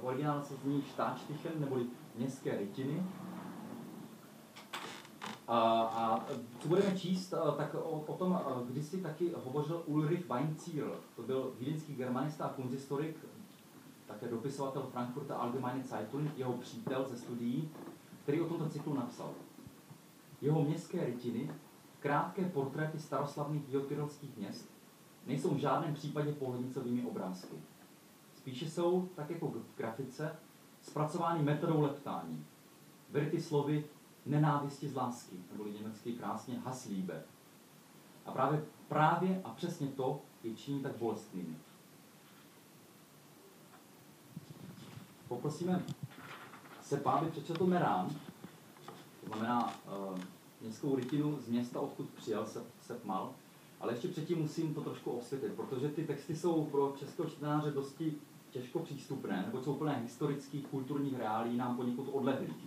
v originále se zní Štáčtychen, neboli městské rytiny, a, a co budeme číst, tak o, o tom kdysi taky hovořil Ulrich Weinzierl. To byl vídeňský germanista a kunzistorik, také dopisovatel Frankfurta Allgemeine Zeitung, jeho přítel ze studií, který o tomto cyklu napsal. Jeho městské rytiny, krátké portréty staroslavných jotyrolských měst, nejsou v žádném případě pohlednicovými obrázky. Spíše jsou, tak jako v grafice, zpracovány metodou leptání. Verty slovy nenávisti z lásky, neboli německy krásně Hassliebe. A právě, právě a přesně to je činí tak bolestnými. Poprosíme Sepa, aby přečetl Merán, to znamená uh, městskou rytinu z města, odkud přijel Sep Mal, ale ještě předtím musím to trošku osvětlit, protože ty texty jsou pro českého čtenáře dosti těžko přístupné, nebo jsou plné historických, kulturních reálí, nám poněkud odlehlých.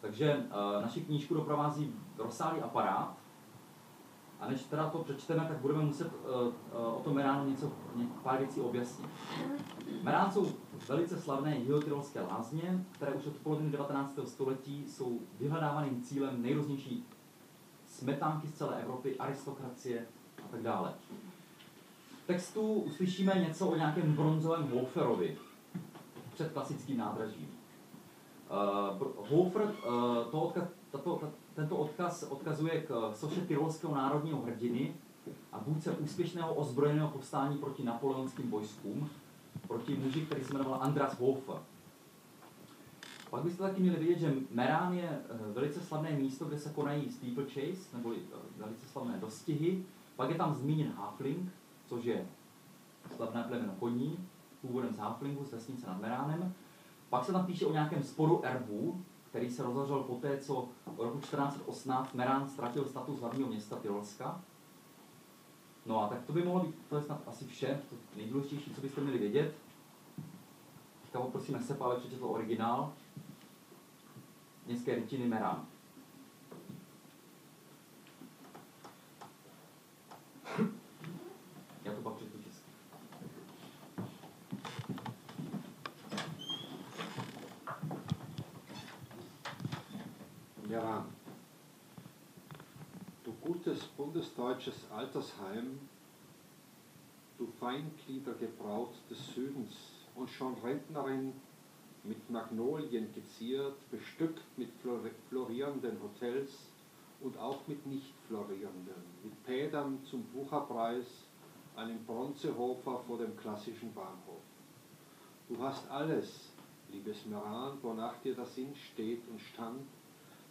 Takže uh, naši knížku doprovází rozsáhlý aparát, a než teda to přečteme, tak budeme muset uh, uh, o tom Meránu něco, pár věcí objasnit. Merán jsou velice slavné jihotyrolské lázně, které už od poloviny 19. století jsou vyhledávaným cílem nejrůznější smetánky z celé Evropy, aristokracie a tak dále. Textu uslyšíme něco o nějakém bronzovém Hoferovi před klasickým nádražím. Uh, Hofer, uh, to odkaz, tato, tato, tento odkaz odkazuje k soše tyrolského národního hrdiny a vůdce úspěšného ozbrojeného povstání proti napoleonským vojskům, proti muži, který se jmenoval Andras Hofer. Pak byste taky měli vědět, že Merán je eh, velice slavné místo, kde se konají steeplechase, neboli eh, velice slavné dostihy. Pak je tam zmíněn Hafling, což je slavné plemeno koní, původem z Haflingu, z vesnice nad Meránem. Pak se tam píše o nějakém sporu erbů, který se rozhořel poté, co v roku 1418 Merán ztratil status hlavního města Tyrolska. No a tak to by mohlo být, to je snad asi vše, to nejdůležitější, co byste měli vědět. Teďka poprosíme Sepa, aby přečetl originál. Městské rytiny Merán. Bundesdeutsches Altersheim, du Feingliedergebraut des Südens und schon Rentnerin mit Magnolien geziert, bestückt mit florierenden Hotels und auch mit nicht florierenden, mit Pädern zum Bucherpreis, einem Bronzehofer vor dem klassischen Bahnhof. Du hast alles, liebes Meran, wonach dir der Sinn steht und stand,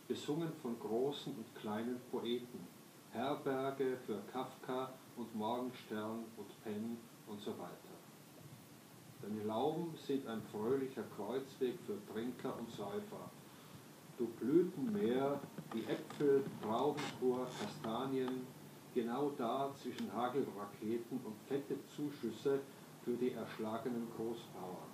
besungen von großen und kleinen Poeten, Herberge für Kafka und Morgenstern und Penn und so weiter. Deine Lauben sind ein fröhlicher Kreuzweg für Trinker und Säufer. Du Blütenmeer wie Äpfel, Traubenkur, Kastanien, genau da zwischen Hagelraketen und fette Zuschüsse für die erschlagenen Großbauern.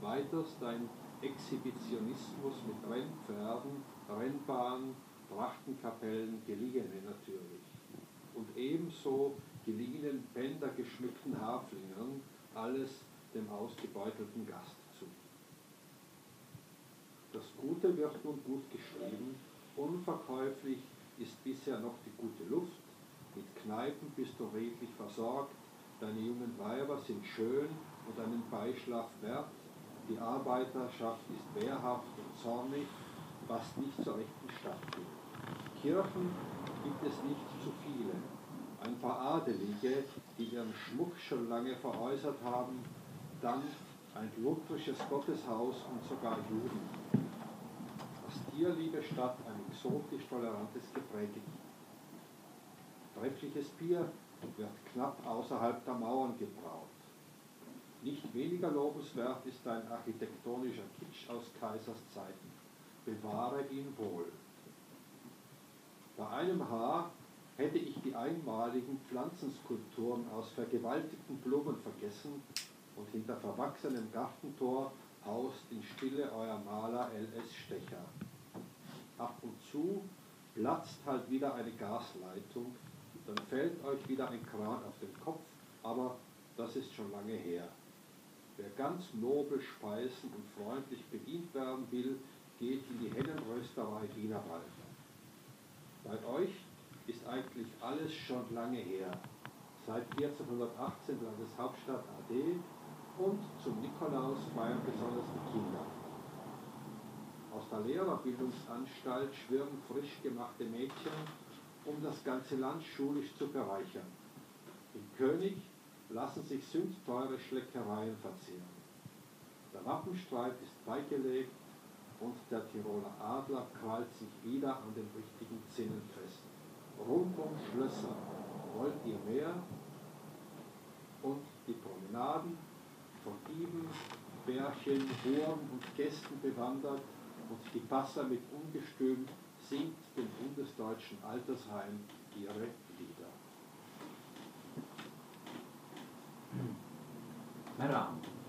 Weiters dein Exhibitionismus mit Rennpferden, Rennbahnen, Trachtenkapellen, Geliehene natürlich. Und ebenso geliehenen bändergeschmückten Haflingern, alles dem ausgebeutelten Gast zu. Das Gute wird nun gut geschrieben, unverkäuflich ist bisher noch die gute Luft, mit Kneipen bist du redlich versorgt, deine jungen Weiber sind schön und einen Beischlaf wert, die Arbeiterschaft ist wehrhaft und zornig, was nicht zur rechten Stadt geht. Kirchen gibt es nicht zu viele. Ein paar Adelige, die ihren Schmuck schon lange veräußert haben, dann ein lutherisches Gotteshaus und sogar Juden. Was dir, liebe Stadt, ein exotisch tolerantes Gepräge. Treffliches Bier wird knapp außerhalb der Mauern gebraut. Nicht weniger lobenswert ist dein architektonischer Kitsch aus Kaisers Zeiten. Bewahre ihn wohl. Bei einem Haar hätte ich die einmaligen Pflanzenskulpturen aus vergewaltigten Blumen vergessen und hinter verwachsenem Gartentor haust in Stille euer Maler L.S. Stecher. Ab und zu platzt halt wieder eine Gasleitung, dann fällt euch wieder ein Kran auf den Kopf, aber das ist schon lange her. Wer ganz nobel speisen und freundlich bedient werden will, geht in die Hennenrösterei Wienerwald. Bei euch ist eigentlich alles schon lange her. Seit 1418 Landeshauptstadt AD und zum Nikolaus feiern besonders die Kinder. Aus der Lehrerbildungsanstalt schwirren frisch gemachte Mädchen, um das ganze Land schulisch zu bereichern. In König lassen sich sündteure Schleckereien verzehren. Der Wappenstreit ist beigelegt und der Tiroler Adler krallt sich wieder an den richtigen Zinnen fest. Rundum Schlösser wollt ihr mehr und die Promenaden von Dieben, Bärchen, Huren und Gästen bewandert und die Passer mit Ungestüm singt dem bundesdeutschen Altersheim ihre Lieder. Merán.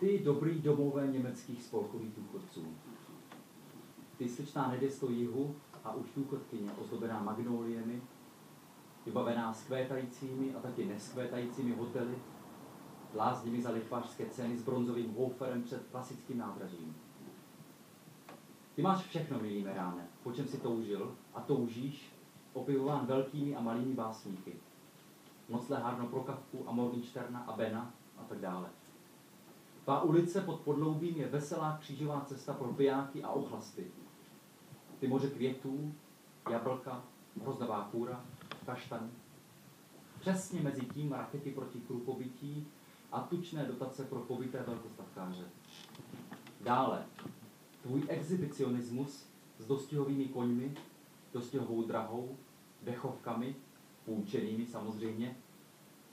Ty dobrý domové německých spolkových důchodců. Ty slečná nedesto jihu a už důchodkyně ozdobená magnoliemi, vybavená skvétajícími a taky neskvétajícími hotely, bláznivý za lichvářské ceny s bronzovým hoferem před klasickým nádražím. Ty máš všechno, milý Meráne, po čem si toužil a toužíš, opivován velkými a malými básníky. Noclé hárno pro Kavku a Morgensterna a Bena a tak dále. Tvá ulice pod podloubím je veselá křížová cesta pro pijáky a ochlasty. Ty moře květů, jablka, hrozdavá kůra, kaštan. Přesně mezi tím rakety proti krupobytí a tučné dotace pro pobyté velkostatkáře. Dále, tvůj exhibicionismus s dostihovými koňmi, dostihovou drahou, dechovkami, půjčenými samozřejmě,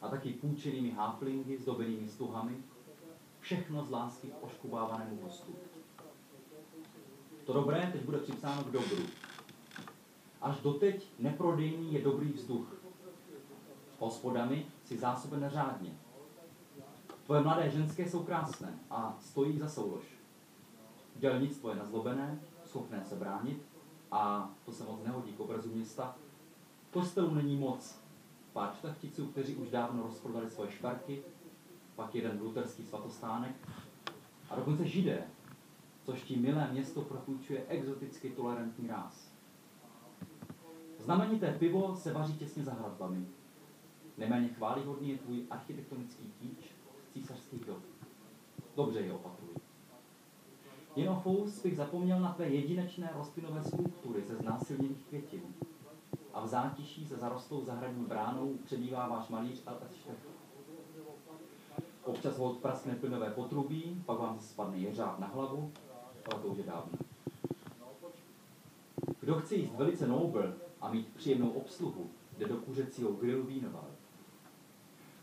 a taky půjčenými háflingy, zdobenými stuhami, všechno z lásky k oškubávanému hostu. To dobré teď bude připsáno k dobru. Až doteď neprodejný je dobrý vzduch. Hospodami si zásoben řádně. Tvoje mladé ženské jsou krásné a stojí za soulož. Dělnictvo je nazlobené, schopné se bránit a to se moc nehodí k obrazu města. Kostelů není moc. Pár šlechticů, kteří už dávno rozprodali svoje šperky, pak jeden luterský svatostánek a dokonce židé, což ti milé město propůjčuje exoticky tolerantní ráz. Znamenité pivo se vaří těsně za hradbami. Neméně chválihodný je tvůj architektonický kýč z císařských dob. Dobře je opatruj. Jen fous bych zapomněl na tvé jedinečné rostlinové skulptury ze znásilněných květin. A v zátiší se zarostlou zahradní bránou přebývá váš malíř L.S. Štech. Občas ho praskne plynové potrubí, pak vám spadne jeřáb na hlavu, ale to už je dávno. Kdo chce jíst velice nobel a mít příjemnou obsluhu, jde do kuřecího grilu vínovar.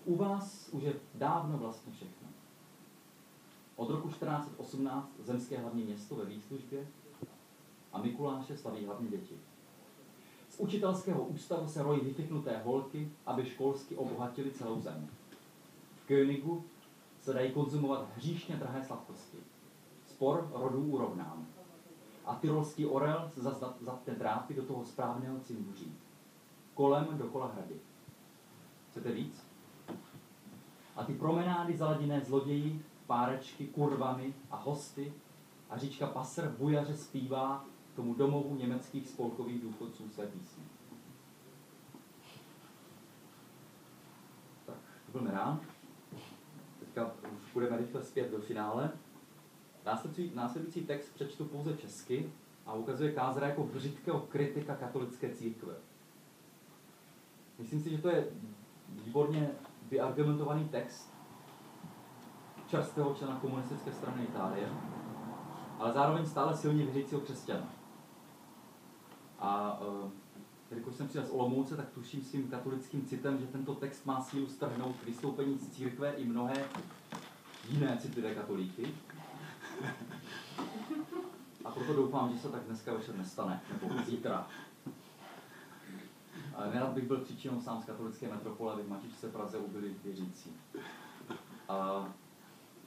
U vás už je dávno vlastně všechno. Od roku 1418 zemské hlavní město ve výslužbě a Mikuláše slaví hlavně děti. Z učitelského ústavu se rojí vyfiknuté holky, aby školsky obohatili celou zemi. V Königu se dají konzumovat hříšně drahé sladkosti. Spor rodů urovnám. A tyrolský orel se zase drápy do toho správného cimbuří. Kolem dokola hrady. Chcete víc? A ty promenády zaladěné zloději, párečky, kurvami a hosty a říčka Passer bujaře zpívá tomu domovu německých spolkových důchodců své písně. Tak, to byl Merán teďka už budeme rychle zpět do finále. Následující, následující text přečtu pouze česky a ukazuje Kázera jako břitkého kritika katolické církve. Myslím si, že to je výborně vyargumentovaný text čerstvého člena komunistické strany Itálie, ale zároveň stále silně věřícího křesťana. A uh, jelikož jsem přijel z Olomouce, tak tuším svým katolickým citem, že tento text má sílu strhnout vystoupení z církve i mnohé jiné citlivé katolíky. A proto doufám, že se tak dneska večer nestane, nebo zítra. Ale nerad bych byl příčinou sám z katolické metropole, aby v Matičce Praze ubyli věřící. A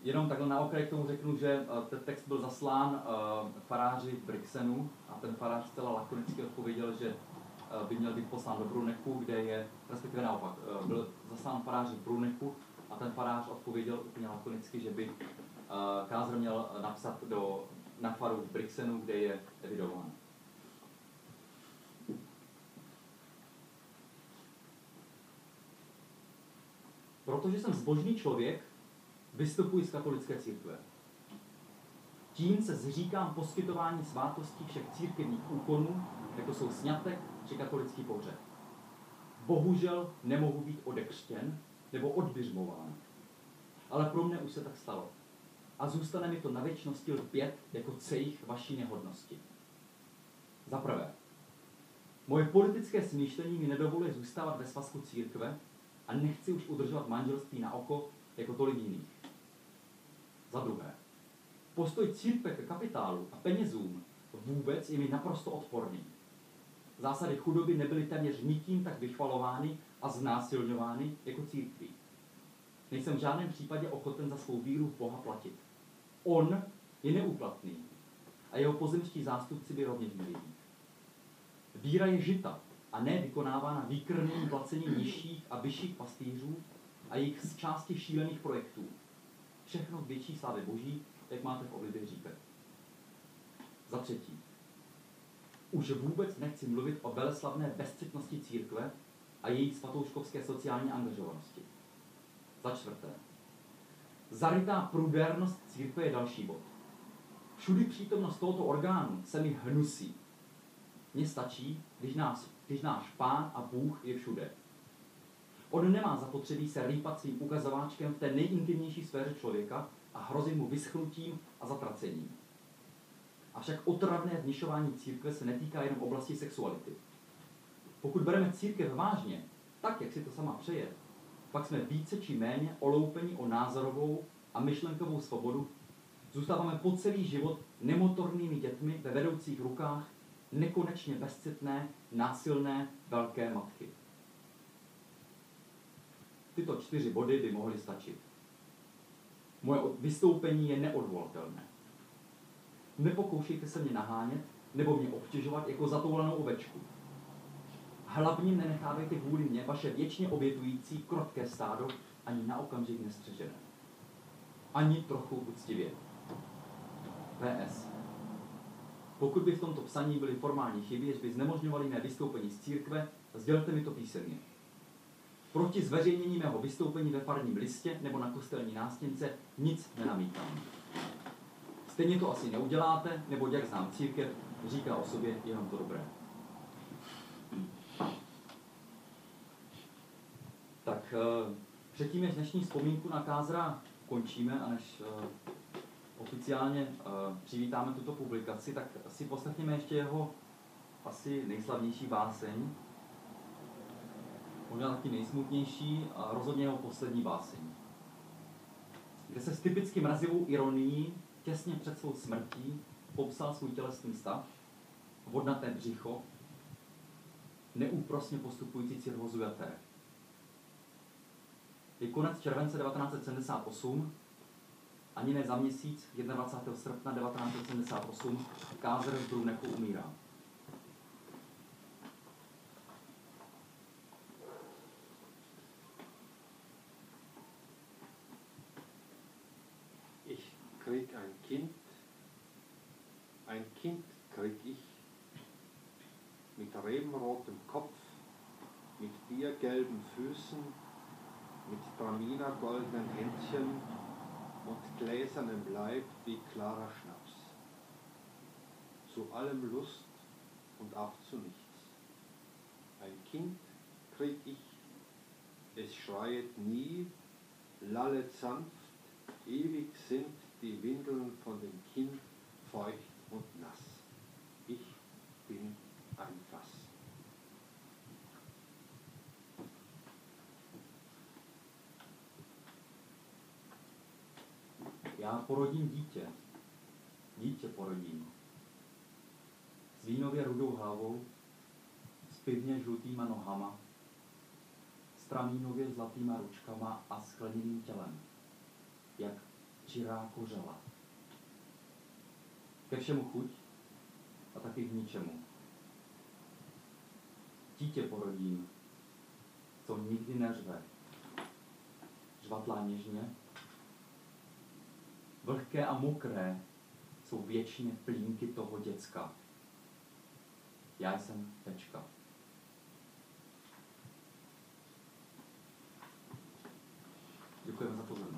jenom takhle na okraj k tomu řeknu, že ten text byl zaslán faráři v Brixenu a ten farář zcela lakonicky odpověděl, že Eh, by měl být poslán do Brunechu, kde je, respektive naopak, eh, byl zaslán farář v Brunechu a ten farář odpověděl úplně lakonicky, že by eh, Kázr měl napsat do, na faru v Brixenu, kde je evidován. Protože jsem zbožný člověk, vystupuji z katolické církve. Tím se zříkám poskytování svátostí všech církevních úkonů, jako jsou snětek, či katolický pohřeb. bohužel nemohu být odekřtěn nebo odbyřmován. Ale pro mne už se tak stalo. A zůstane mi to na věčnosti lpět jako cejch vaší nehodnosti. Za prvé, moje politické smýšlení mi nedovoluje zůstávat ve svazku církve a nechci už udržovat manželství na oko jako tolik jiných. Za druhé, postoj církve ke kapitálu a penězům vůbec je mi naprosto odporný. Zásady chudoby nebyly téměř nikým tak vychvalovány a znásilňovány jako církví. Nejsem v žádném případě ochoten za svou víru v Boha platit. On je neúplatný a jeho pozemští zástupci by rovněž měli být. Víra je žita a ne vykonávána výkrmným placením nižších a vyšších pastýřů a jejich z části šílených projektů. Všechno větší slávy Boží, jak máte v oblibě říkat. Za třetí, už vůbec nechci mluvit o veleslavné bezcitnosti církve a její svatouškovské sociální angažovanosti. Za čtvrté, zarytá prudérnost církve je další bod. Všudy přítomnost tohoto orgánu se mi hnusí. Mně stačí, když, nás, když náš pán a Bůh je všude. On nemá zapotřebí se rýpat svým ukazováčkem v té nejintimnější sféře člověka a hrozit mu vyschnutím a zatracením. Avšak otravné vnišování církve se netýká jenom oblasti sexuality. Pokud bereme církev vážně, tak, jak si to sama přeje, pak jsme více či méně oloupeni o názorovou a myšlenkovou svobodu, zůstáváme po celý život nemotornými dětmi ve vedoucích rukách nekonečně bezcitné, násilné, velké matky. Tyto čtyři body by mohly stačit. Moje vystoupení je neodvolatelné. Nepokoušejte se mě nahánět nebo mě obtěžovat jako zatoulanou ovečku. Hlavně nenechávejte kvůli mě vaše věčně obětující krotké stádo ani na okamžik nestřežené. Ani trochu úctivě. PS. Pokud by v tomto psaní byly formální chyby, jež by znemožňovaly mé vystoupení z církve, sdělte mi to písemně. Proti zveřejnění mého vystoupení ve farním listě nebo na kostelní nástěnce nic nenamítám. Stejně to asi neuděláte, nebo jak znám církev, říká o sobě jenom to dobré. Tak eh, předtím, než dnešní vzpomínku na Kázra končíme a než eh, oficiálně uh, přivítáme tuto publikaci, tak si poslechněme ještě jeho asi nejslavnější báseň, možná taky nejsmutnější a rozhodně jeho poslední báseň, kde se s typicky mrazivou ironií těsně před svou smrtí popsal svůj tělesný stav, vodnaté břicho, neúprosně postupující cirhozu jater. Je konec července 1978 ani ne za měsíc, 21. srpna 1978, Kázer v Brunechu umírá. Mit rebenrotem Kopf, mit biergelben Füßen, mit Traminer goldenen Händchen und gläsernem Leib wie klarer Schnaps. Zu allem Lust und auch zu nichts. Ein Kind krieg ich, es schreiet nie, lallet sanft, ewig sind die Windeln von dem Kind feucht und nass. Ich bin Já porodím dítě. Dítě porodím. S vínově rudou hlavou, s pivně žlutýma nohama, s tramínově zlatýma ručkama a skleněným tělem, jak čirá kořela. Ke všemu chuť a taky k ničemu. Dítě porodím, co nikdy neřve, žvatlá něžně, Vlhké a mokré jsou věčně plínky toho děcka. Já jsem tečka. Děkujeme za pozornost.